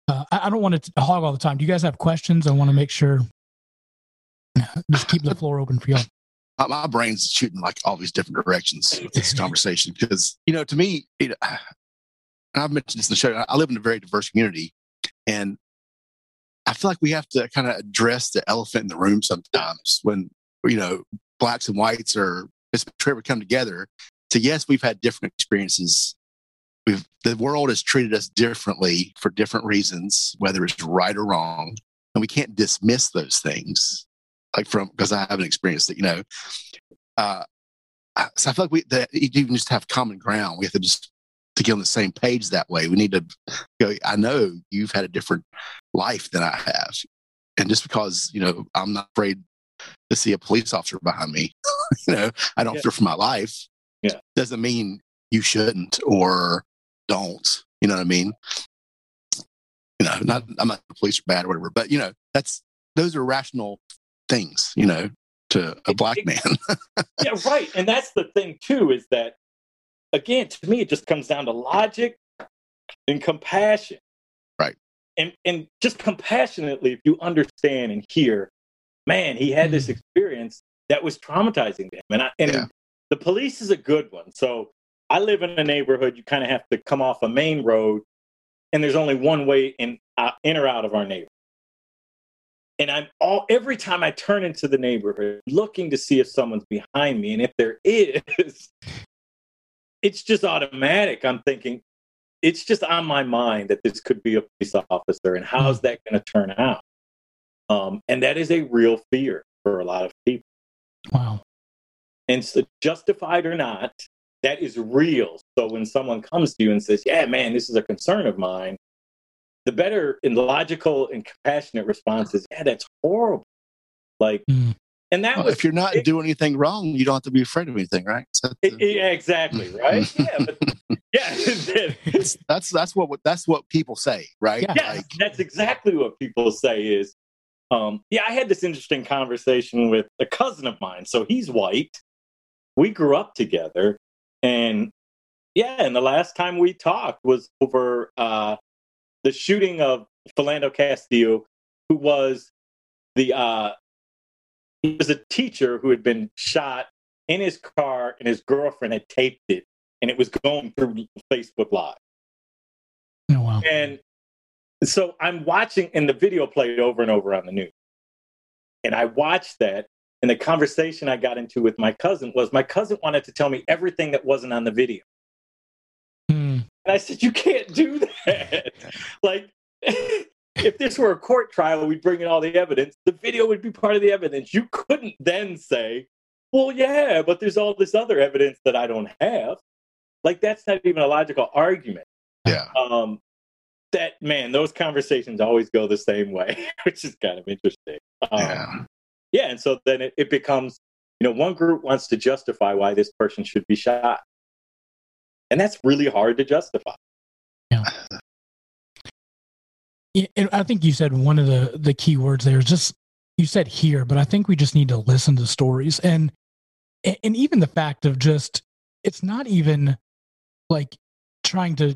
uh, I, I don't want to hog all the time. Do you guys have questions? I want to make sure just keep the floor open for y'all. my, my brain's shooting like all these different directions with this conversation because you know to me it, i've mentioned this in the show i live in a very diverse community and i feel like we have to kind of address the elephant in the room sometimes when you know blacks and whites or we come together so yes we've had different experiences we've the world has treated us differently for different reasons whether it's right or wrong and we can't dismiss those things like from because I haven't experienced it, you know. Uh, so I feel like we that even just have common ground. We have to just to get on the same page that way. We need to go. I know you've had a different life than I have, and just because you know I'm not afraid to see a police officer behind me, you know, I don't Yeah. fear for my life. Yeah. doesn't mean you shouldn't or don't. You know what I mean? You know, not I'm not the police are bad or whatever, but you know that's those are rational things, you know, to a black man. yeah, right. And that's the thing too, is that again, to me, it just comes down to logic and compassion. Right. And and just compassionately, if you understand and hear, man, he had this experience that was traumatizing to him. And I, and Yeah. the police is a good one. So I live in a neighborhood. You kind of have to come off a main road, and there's only one way in uh, in or out of our neighborhood. And I'm all every time I turn into the neighborhood looking to see if someone's behind me, and if there is, it's just automatic. I'm thinking, it's just on my mind that this could be a police officer, and how's that going to turn out? Um, and that is a real fear for a lot of people. Wow. And so, justified or not, that is real. So when someone comes to you and says, "Yeah, man, this is a concern of mine," the better and logical and compassionate response is, "Yeah, that's horrible." Like, Mm. And that Well, was if you're not it- doing anything wrong, you don't have to be afraid of anything, right? So it- it- yeah, exactly right. Yeah, but yeah, that's, that's that's what that's what people say, right? Yeah. yes, Like, that's exactly what people say is um yeah i had this interesting conversation with a cousin of mine so he's white we grew up together and yeah and the last time we talked was over uh the shooting of philando castile who was the uh, he was a teacher who had been shot in his car, and his girlfriend had taped it, and it was going through Facebook Live. Oh, wow. And so I'm watching, and the video played over and over on the news. And I watched that, and the conversation I got into with my cousin was my cousin wanted to tell me everything that wasn't on the video. Hmm. And I said, You can't do that. like, if this were a court trial, we'd bring in all the evidence. The video would be part of the evidence. You couldn't then say, Well, yeah, but there's all this other evidence that I don't have. Like, that's not even a logical argument. Yeah. Um, that man, those conversations always go the same way, which is kind of interesting. Um, Yeah. yeah, and so then it, it becomes, you know, one group wants to justify why this person should be shot. And that's really hard to justify. And I think you said one of the the key words there is just you said here, but I think we just need to listen to stories and and even the fact of just it's not even like trying to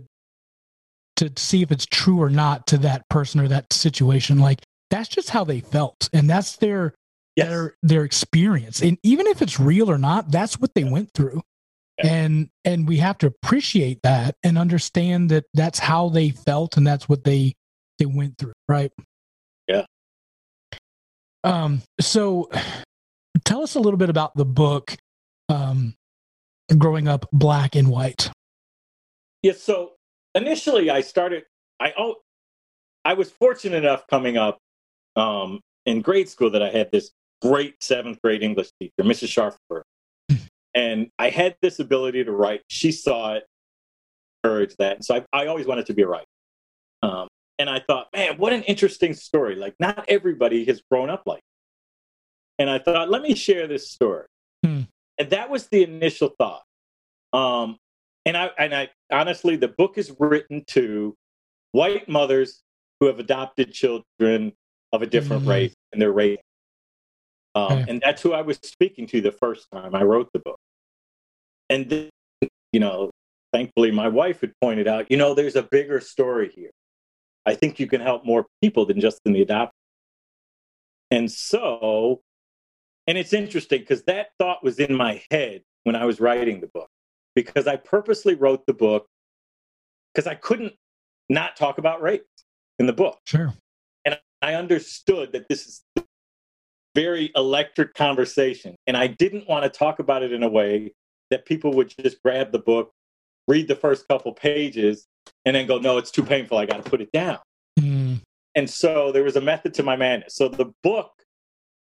to see if it's true or not to that person or that situation. Like that's just how they felt, and that's their Yes. their their experience. And even if it's real or not, that's what they went through. Yeah. And and we have to appreciate that and understand that that's how they felt and that's what they they went through, right? Yeah. Um so tell us a little bit about the book um growing up black and white. Yeah, so initially I started I oh I was fortunate enough coming up um, in grade school that I had this great seventh grade English teacher, Mrs. Sharper. and I had this ability to write. She saw it, encouraged that. And so I, I always wanted to be a writer. And I thought, man, what an interesting story. Like, not everybody has grown up like that. And I thought, let me share this story. Hmm. And that was the initial thought. Um, and I and I honestly, the book is written to white mothers who have adopted children of a different Mhm. race and they're raising. Um, Okay. And that's who I was speaking to the first time I wrote the book. And then, you know, thankfully, my wife had pointed out, you know, there's a bigger story here. I think you can help more people than just in the adoption. And so, and it's interesting because that thought was in my head when I was writing the book, because I purposely wrote the book because I couldn't not talk about race in the book. Sure. And I understood that this is a very electric conversation. And I didn't want to talk about it in a way that people would just grab the book, read the first couple pages, and then go, no, it's too painful. I got to put it down. Mm, And so there was a method to my madness. So the book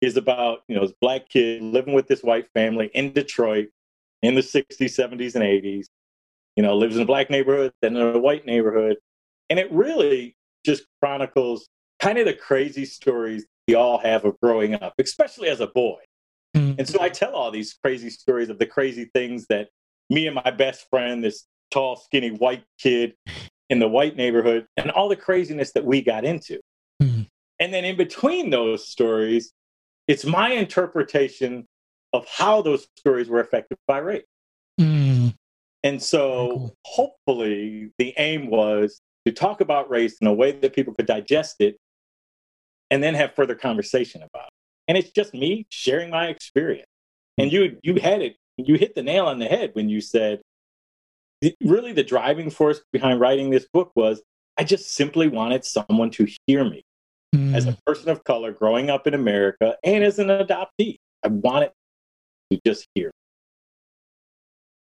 is about, you know, this black kid living with this white family in Detroit in the 60s, 70s, and 80s. You know, lives in a black neighborhood, then in a white neighborhood. And it really just chronicles kind of the crazy stories we all have of growing up, especially as a boy. mm, And so I tell all these crazy stories of the crazy things that me and my best friend, this tall, skinny white kid in the white neighborhood, and all the craziness that we got into. Mhm. And then in between those stories, it's my interpretation of how those stories were affected by race. mm, And so cool. hopefully the aim was to talk about race in a way that people could digest it and then have further conversation about it. And it's just me sharing my experience. And you you had it, you hit the nail on the head when you said really the driving force behind writing this book was I just simply wanted someone to hear me mm. as a person of color growing up in America and as an adoptee. I wanted to just hear.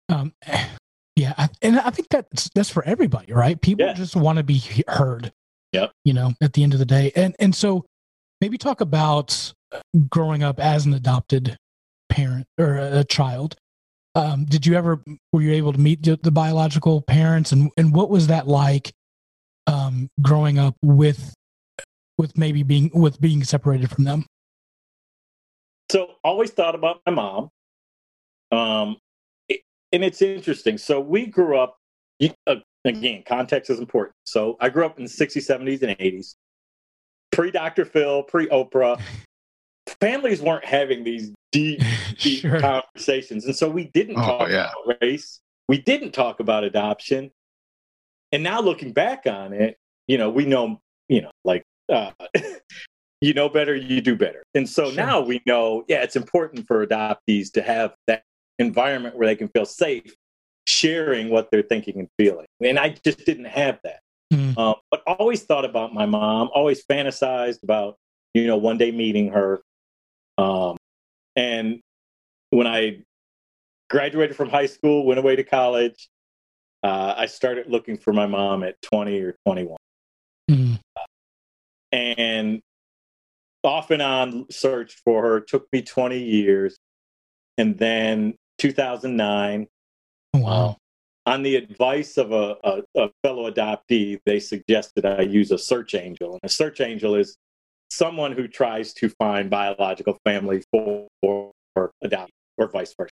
Um, yeah, I, and I think that's that's for everybody, right? People Yeah. just want to be heard. Yep. You know, at the end of the day, and and so maybe talk about growing up as an adopted parent or a, child. Um, did you ever were you able to meet the, biological parents, and and what was that like? Um, growing up with with maybe being with being separated from them. so always thought about my mom um and it's interesting so we grew up uh, again context is important so i grew up in the 60s 70s and 80s pre dr phil pre oprah families weren't having these deep deep sure. conversations and so we didn't Oh, talk yeah. about race we didn't talk about adoption and now looking back on it you know we know you know like uh, you know better, you do better. And so Sure. now we know, yeah, it's important for adoptees to have that environment where they can feel safe sharing what they're thinking and feeling. And I just didn't have that. Mm. Um, but always thought about my mom, always fantasized about, you know, one day meeting her. Um, and when I graduated from high school, went away to college, uh, I started looking for my mom at 20 or 21 Mm. and off and on searched for her it took me 20 years and then 2009 Wow. on the advice of a, a, a fellow adoptee they suggested i use a search angel and a search angel is someone who tries to find biological family for, for adoptee or vice versa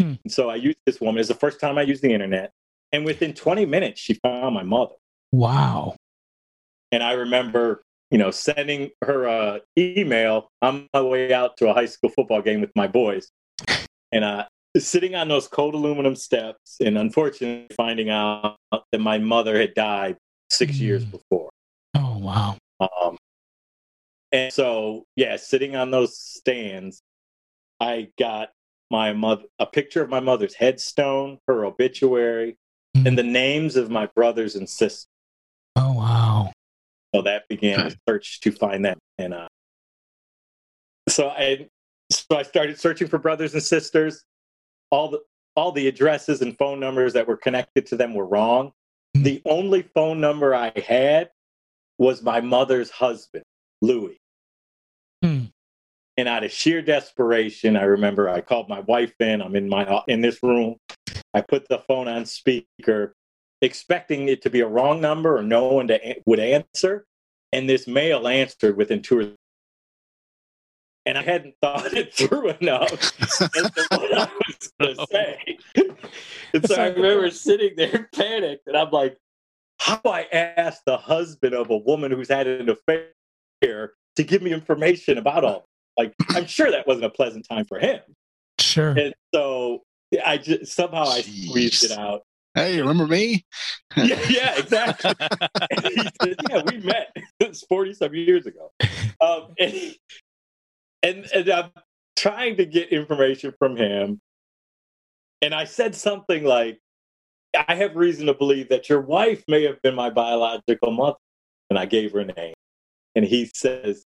Hmm. so i used this woman it's the first time i used the internet and within 20 minutes she found my mother Wow. and I remember, you know, sending her a email on my way out to a high school football game with my boys, and uh, sitting on those cold aluminum steps, and unfortunately finding out that my mother had died six years Mm. before. Oh, wow. Um, and so, yeah, sitting on those stands, I got my mother a picture of my mother's headstone, her obituary, Mm. and the names of my brothers and sisters. Oh, wow. So that began a search to find them. And uh, so I so I started searching for brothers and sisters. All the all the addresses and phone numbers that were connected to them were wrong. Hmm. The only phone number I had was my mother's husband, Louis. Hmm. And out of sheer desperation, I remember I called my wife in. I'm in my in this room. I put the phone on speaker, expecting it to be a wrong number or no one to, would answer. And this male answered within two or and I hadn't thought it through enough as to what I was going to say. And so I remember sitting there panicked, and I'm like, how do I ask the husband of a woman who's had an affair to give me information about all? Like, I'm sure that wasn't a pleasant time for him. Sure. And so I just somehow I squeezed it out. Hey, remember me? Yeah, yeah, exactly. Said, yeah, we met. 40 some years ago. Um, and, and, and I'm trying to get information from him. And I said something like, I have reason to believe that your wife may have been my biological mother. And I gave her a name. And he says,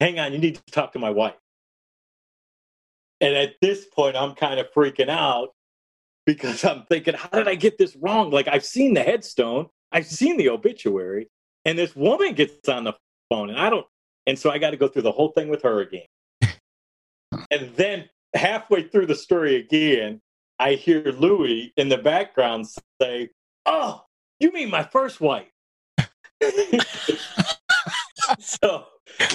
Hang on, you need to talk to my wife. And at this point, I'm kind of freaking out because I'm thinking, how did I get this wrong? Like, I've seen the headstone, I've seen the obituary, and this woman gets on the phone, and I don't. And so I got to go through the whole thing with her again. and then halfway through the story again, I hear Louis in the background say, Oh, you mean my first wife? so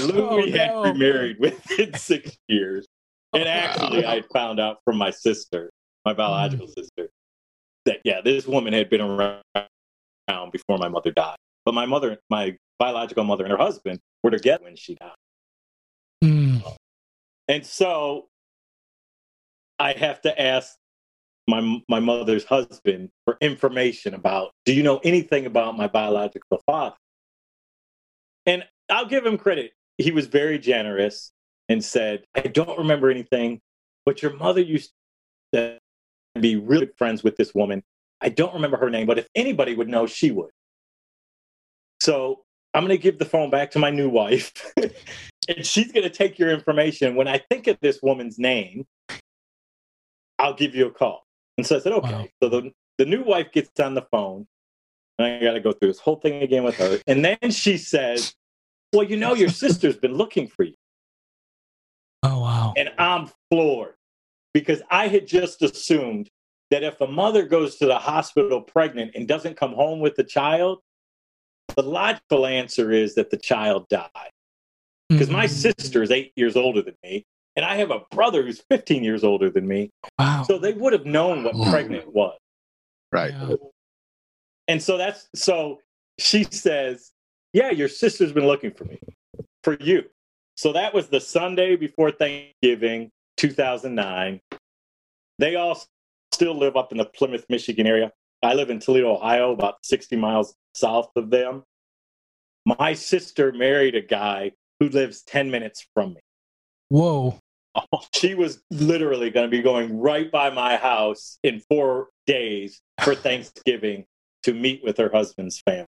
Louis Oh, had no. remarried within six years. And actually, I found out from my sister, my biological sister, that yeah, this woman had been around before my mother died. But my mother, my biological mother, and her husband were together when she died. Mm. And so I have to ask my my mother's husband for information about do you know anything about my biological father? And I'll give him credit. He was very generous and said, I don't remember anything, but your mother used to be really good friends with this woman. I don't remember her name, but if anybody would know, she would. So I'm going to give the phone back to my new wife, and she's going to take your information. When I think of this woman's name, I'll give you a call. And so I said, okay. Wow. So the, the new wife gets on the phone, and I got to go through this whole thing again with her. And then she says, Well, you know, your sister's been looking for you. Oh, wow. And I'm floored because I had just assumed that if a mother goes to the hospital pregnant and doesn't come home with the child, the logical answer is that the child died. Because my Mm. sister is eight years older than me, and I have a brother who's 15 years older than me. Wow. So they would have known what pregnant was. Right. Yeah. And so that's so she says, Yeah, your sister's been looking for me, for you. So that was the Sunday before Thanksgiving, 2009. They all still live up in the Plymouth, Michigan area. I live in Toledo, Ohio, about 60 miles south of them. My sister married a guy who lives 10 minutes from me. Whoa. Oh, she was literally going to be going right by my house in four days for Thanksgiving to meet with her husband's family.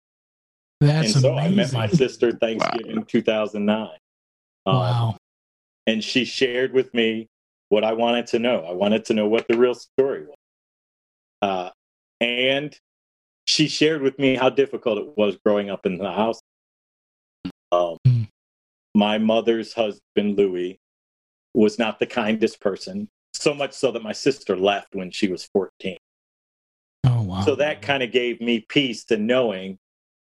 That's and so amazing. I met my sister Thanksgiving 2009. Um, wow. and she shared with me what I wanted to know. I wanted to know what the real story was. Uh, and she shared with me how difficult it was growing up in the house. Um, Mm. My mother's husband, Louis, was not the kindest person, so much so that my sister left when she was 14. Oh wow. So that kind of gave me peace to knowing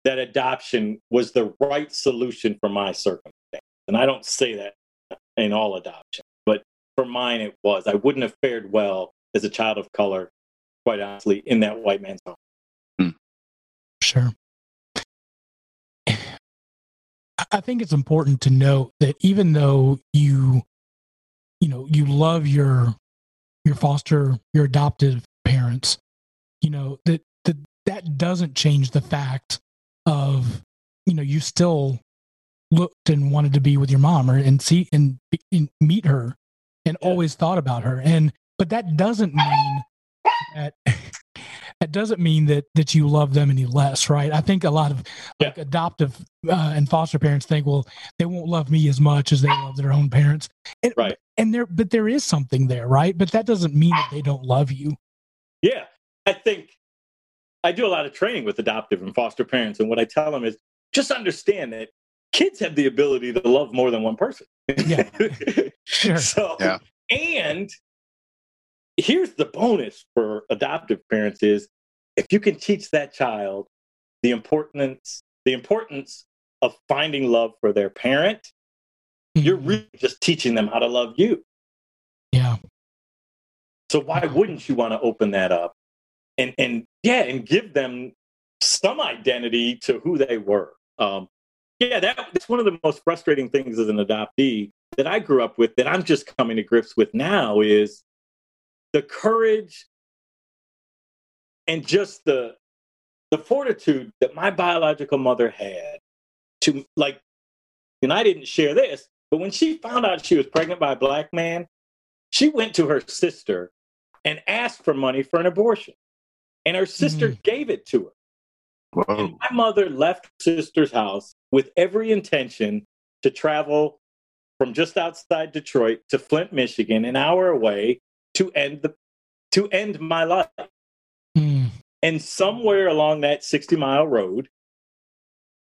that adoption was the right solution for my circumstance. And I don't say that in all adoption, but for mine it was. I wouldn't have fared well as a child of color, quite honestly, in that white man's home. Hmm. Sure. I- I think it's important to note that even though you, you know, you love your your foster, your adoptive parents, you know that that that doesn't change the fact of, you know, you still looked and wanted to be with your mom or and see and, and meet her, and Yeah. always thought about her, and but that doesn't mean that that doesn't mean that that you love them any less, right? I think a lot of like adoptive uh, and foster parents think, well, they won't love me as much as they love their own parents, and, Right. And there, but there is something there, right? But that doesn't mean that they don't love you. Yeah, I think I do a lot of training with adoptive and foster parents, and what I tell them is just understand that kids have the ability to love more than one person. Yeah. Sure. So, Yeah. and here's the bonus for adoptive parents is if you can teach that child the importance the importance of finding love for their parent, you're Mhm. really just teaching them how to love you. yeah, So why wouldn't you want to open that up and and yeah, and give them some identity to who they were? Um, yeah, that, that's one of the most frustrating things as an adoptee that I grew up with that I'm just coming to grips with now is the courage and just the the fortitude that my biological mother had to like and I didn't share this, but when she found out she was pregnant by a black man, she went to her sister and asked for money for an abortion. And her sister gave it to her. Whoa. And my mother left sister's house with every intention to travel from just outside Detroit to Flint, Michigan, an hour away to end the to end my life. Mm. And somewhere along that 60 mile road,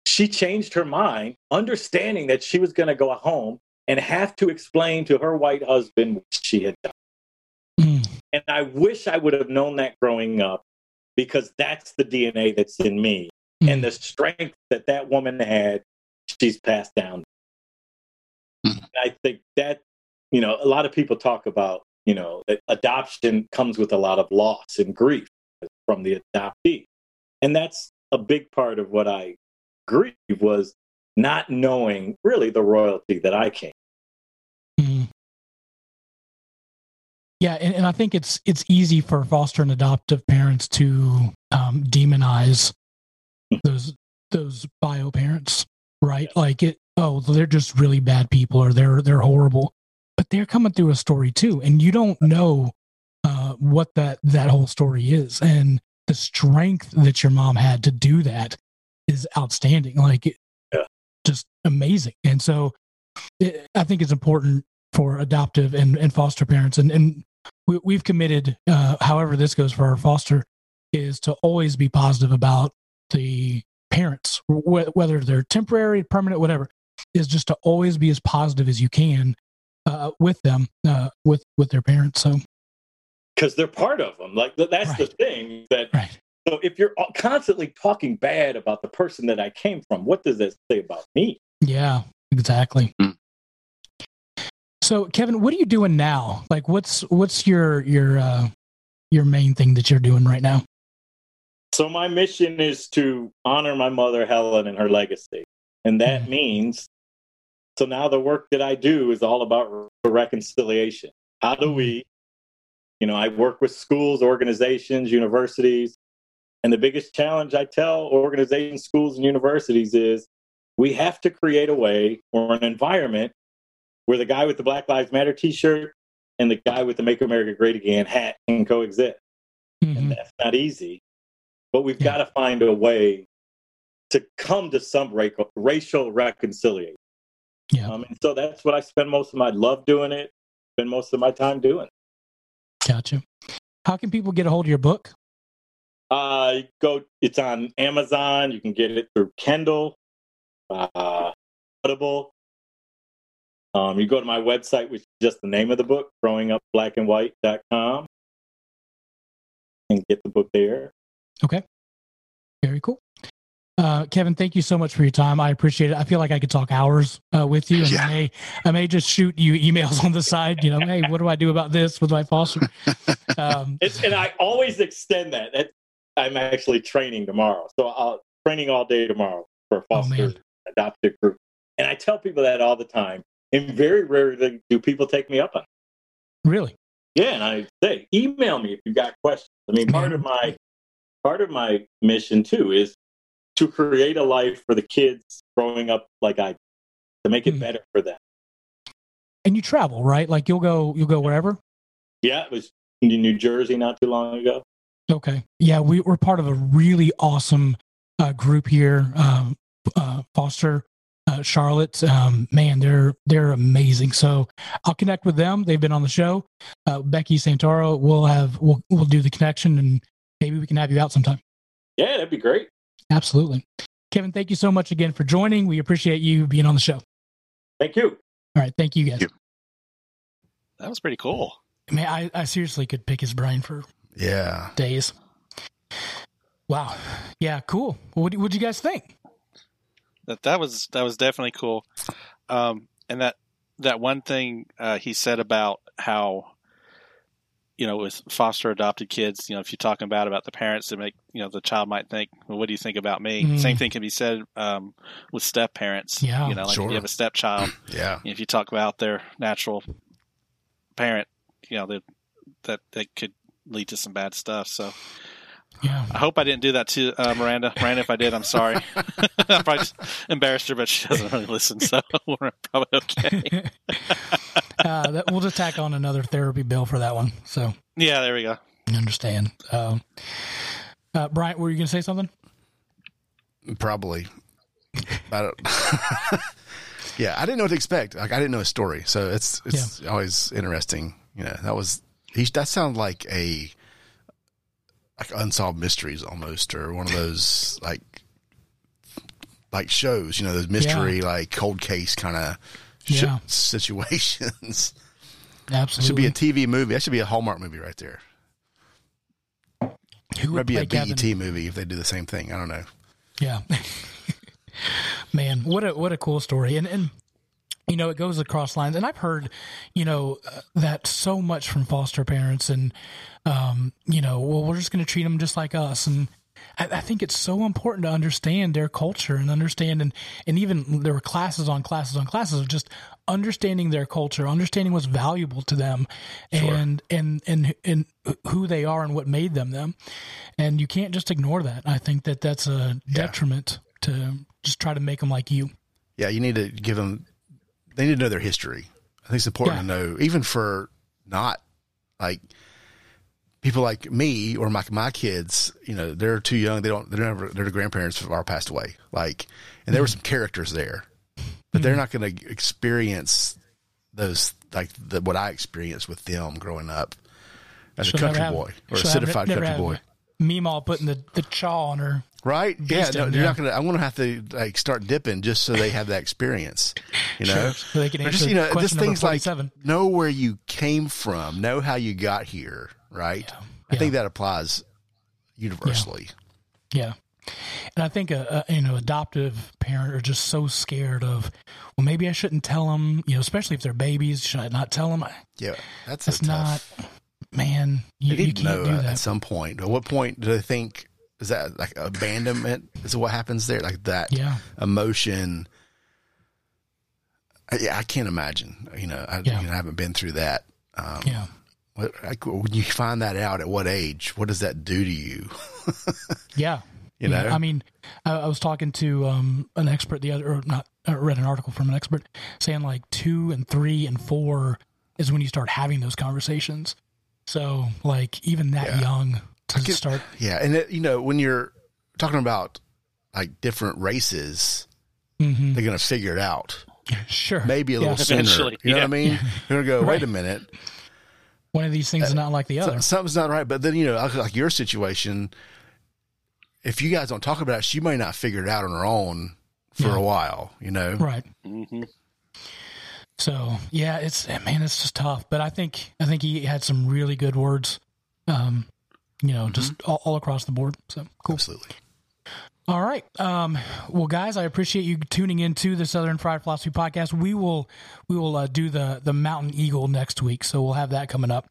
she changed her mind, understanding that she was going to go home and have to explain to her white husband what she had done. Mm. And I wish I would have known that growing up because that's the DNA that's in me. Mm. And the strength that that woman had, she's passed down. Mm. I think that, you know, a lot of people talk about, you know, that adoption comes with a lot of loss and grief from the adoptee. And that's a big part of what I grieve was not knowing really the royalty that I came. Yeah, and, and I think it's it's easy for foster and adoptive parents to um, demonize those those bio parents, right? Like it, oh, they're just really bad people, or they're they're horrible, but they're coming through a story too, and you don't know uh, what that that whole story is, and the strength that your mom had to do that is outstanding. Like, it, Yeah. just amazing, and so it, I think it's important for adoptive and, and foster parents and, and we, we've committed uh, however this goes for our foster is to always be positive about the parents wh- whether they're temporary permanent whatever is just to always be as positive as you can uh, with them uh, with with their parents so Because they're part of them. Like th- that's the thing that right So if you're constantly talking bad about the person that I came from, what does that say about me? yeah exactly. So kevin what are you doing now like what's what's your your uh your main thing that you're doing right now So my mission is to honor my mother Helen and her legacy. And that Mhm. means so now the work that I do is all about re- reconciliation. How do we you know, I work with schools, organizations, universities, and the biggest challenge I tell organizations, schools and universities is we have to create a way or an environment where the guy with the Black Lives Matter T-shirt and the guy with the Make America Great Again hat can coexist. Mhm. And that's not easy, but we've Yeah. got to find a way to come to some ra- racial reconciliation. Yeah. Um, and so that's what I spend most of my love doing it. Spend most of my time doing. Gotcha. How can people get a hold of your book? Uh, go. It's on Amazon. You can get it through Kindle, uh, Audible. Um, you go to my website, which is just the name of the book, growingupblackandwhite.com, and get the book there. Okay. Very cool. Uh, Kevin, thank you so much for your time. I appreciate it. I feel like I could talk hours uh, with you, and Yeah. I may, I may just shoot you emails on the side. You know, hey, what do I do about this with my foster? Um, It's, and I always extend that. that. I'm actually training tomorrow, so I'll training all day tomorrow for a Oh, foster man. adopted group. And I tell people that all the time. And very rarely do people take me up on. it. really? Yeah, and I say, email me if you've got questions. I mean, part of my part of my mission too is to create a life for the kids growing up like I to make it Mhm. better for them. And you travel, right? Like you'll go, you'll go wherever. Yeah, it was in New Jersey not too long ago. Okay. Yeah, we, we're part of a really awesome uh, group here, um, uh, Foster uh, Charlotte. Um, man, they're they're amazing. So I'll connect with them. They've been on the show. Uh, Becky Santoro. We'll have we'll we'll do the connection, and maybe we can have you out sometime. Yeah, that'd be great. Absolutely. Kevin, thank you so much again for joining. We appreciate you being on the show. Thank you. All right, thank you guys. Thank That was pretty cool. Man, I, I seriously could pick his brain for Yeah. days. Wow. Yeah, cool. What do- what'd you guys think? That that was that was definitely cool. Um, and that that one thing uh, he said about how you know with foster adopted kids, you know, if you're talking about about the parents that make you know the child might think, well, what do you think about me? Mm. Same thing can be said um, with step parents. Yeah, you know, like if you have a stepchild, Yeah. if you talk about their natural parent, you know that that that could lead to some bad stuff. So Yeah. I hope I didn't do that to uh, Miranda. Miranda, if I did, I'm sorry. I probably just embarrassed her, but she doesn't really listen, so we're probably okay. uh, that, we'll just tack on another therapy bill for that one. So Yeah, there we go. Understand. Um, uh, Brian, were you going to say something? Probably. I don't. yeah, I didn't know what to expect. Like I didn't know his story, so it's it's always interesting. You know, that was he. That sounded like a like unsolved mysteries almost, or one of those like like shows. You know, those mystery like cold case kind of Yeah. situations. Absolutely. should be a TV movie. That should be a Hallmark movie right there. Who would be a BET movie if they do the same thing. I don't know. Yeah. Man, what a what a cool story. And and you know, it goes across lines. And I've heard, you know, uh, that so much from foster parents and um, you know, well, we're just going to treat them just like us and I, I think it's so important to understand their culture and understand and, and even there were classes on classes on classes of just understanding their culture, understanding what's valuable to them and, and, and, and who they are and what made them them. And you can't just ignore that. I think that that's a detriment to just try to make them like you. Yeah, you need to give them. They need to know their history. I think it's important to know, even for not like people like me or my my kids. You know, they're too young. They don't. They're never. Their grandparents are passed away. Like, and there were mm-hmm. some characters there, but they're mm-hmm. not going to experience those like the, what I experienced with them growing up as She'll a country have- boy or a certified country boy. Meemaw putting the, the chaw on her. Right? Yeah. No, you're not gonna. I'm gonna have to like start dipping just so they have that experience. You know. So they can answer just you know, just things like know where you came from, know how you got here. Right? I Yeah. think that applies universally. Yeah. And I think a, a you know adoptive parent are just so scared of well maybe I shouldn't tell them you know especially if they're babies should I not tell them Yeah, that's that's not tough. man you, you need to can't know do uh, at some point. At what point do they think is that like abandonment? Is what happens there? Like that yeah emotion? I, yeah, I can't imagine. You know, I, Yeah. you know, I haven't been through that. Um, yeah what, like, when you find that out at what age, what does that do to you? yeah You know, I mean, I, I was talking to um, an expert the other, or not, I read an article from an expert saying like two and three and four is when you start having those conversations. So, like, even that Yeah. young to get- start, yeah, and it, you know when you're talking about like different races, Mhm. they're going to figure it out. sure, Maybe a Yeah. little sooner. Eventually, You know yeah. what I mean? They're going to go, wait Right. a minute, one of these things is not like the other. something's not right. But then you know, like, like your situation, if you guys don't talk about it, she may not figure it out on her own for Yeah. a while. You know, Right. hmm So yeah, it's man, it's just tough. But I think I think he had some really good words. Um, you know, just all, all across the board. So cool. absolutely. All right. Um, well, guys, I appreciate you tuning into the Southern Fried Philosophy podcast. We will we will uh, do the the Mountain Eagle next week, so we'll have that coming up.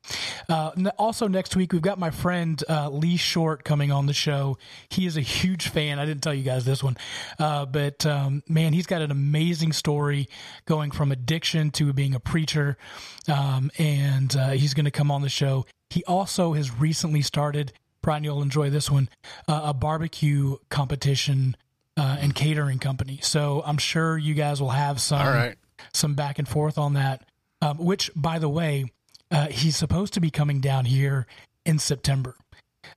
Uh, also, next week we've got my friend uh, Lee Short coming on the show. He is a huge fan. I didn't tell you guys this one, uh, but um, man, he's got an amazing story going from addiction to being a preacher, um, and uh, he's going to come on the show. He also has recently started. Brian, you'll enjoy this one. Uh, a barbecue competition uh, and catering company. So I'm sure you guys will have some All right. some back and forth on that. Um, which, by the way, uh, he's supposed to be coming down here in September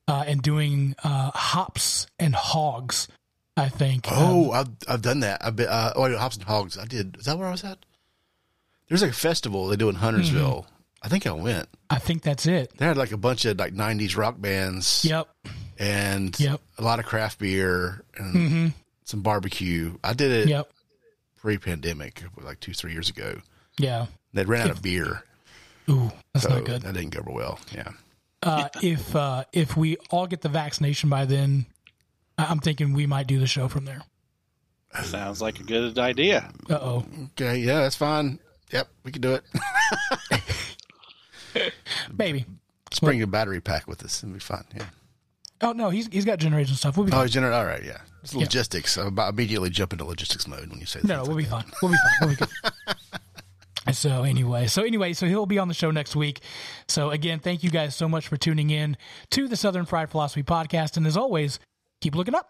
uh, and doing uh, hops and hogs. I think. Um, Oh, I've I've done that. I've been uh, oh, Hops and Hogs. I did. Is that where I was at? There's like a festival they do in Huntersville. Mm-hmm. I think I went. I think that's it. They had like a bunch of like '90s rock bands. Yep. and Yep. a lot of craft beer and hmm some barbecue. I did it Yep. pre-pandemic, like two, three years ago. Yeah. They ran out of beer, Ooh, that's so not good. that didn't go over well. Yeah, uh, if uh, if we all get the vaccination by then, I- I'm thinking we might do the show from there. Sounds like a good idea. Uh oh. okay, yeah, that's fine. Yep, we can do it. Maybe. Just bring a battery pack with us, It'll be fine. Yeah. Oh no, he's he's got generators and stuff. We'll be Oh, fine. general. All right, yeah. It's logistics. I about immediately jump into logistics mode when you say that No, things we'll be fine. We'll be fine. We'll be good. So anyway, so anyway, so he'll be on the show next week. So again, thank you guys so much for tuning in to the Southern Fried Philosophy podcast, and as always, keep looking up.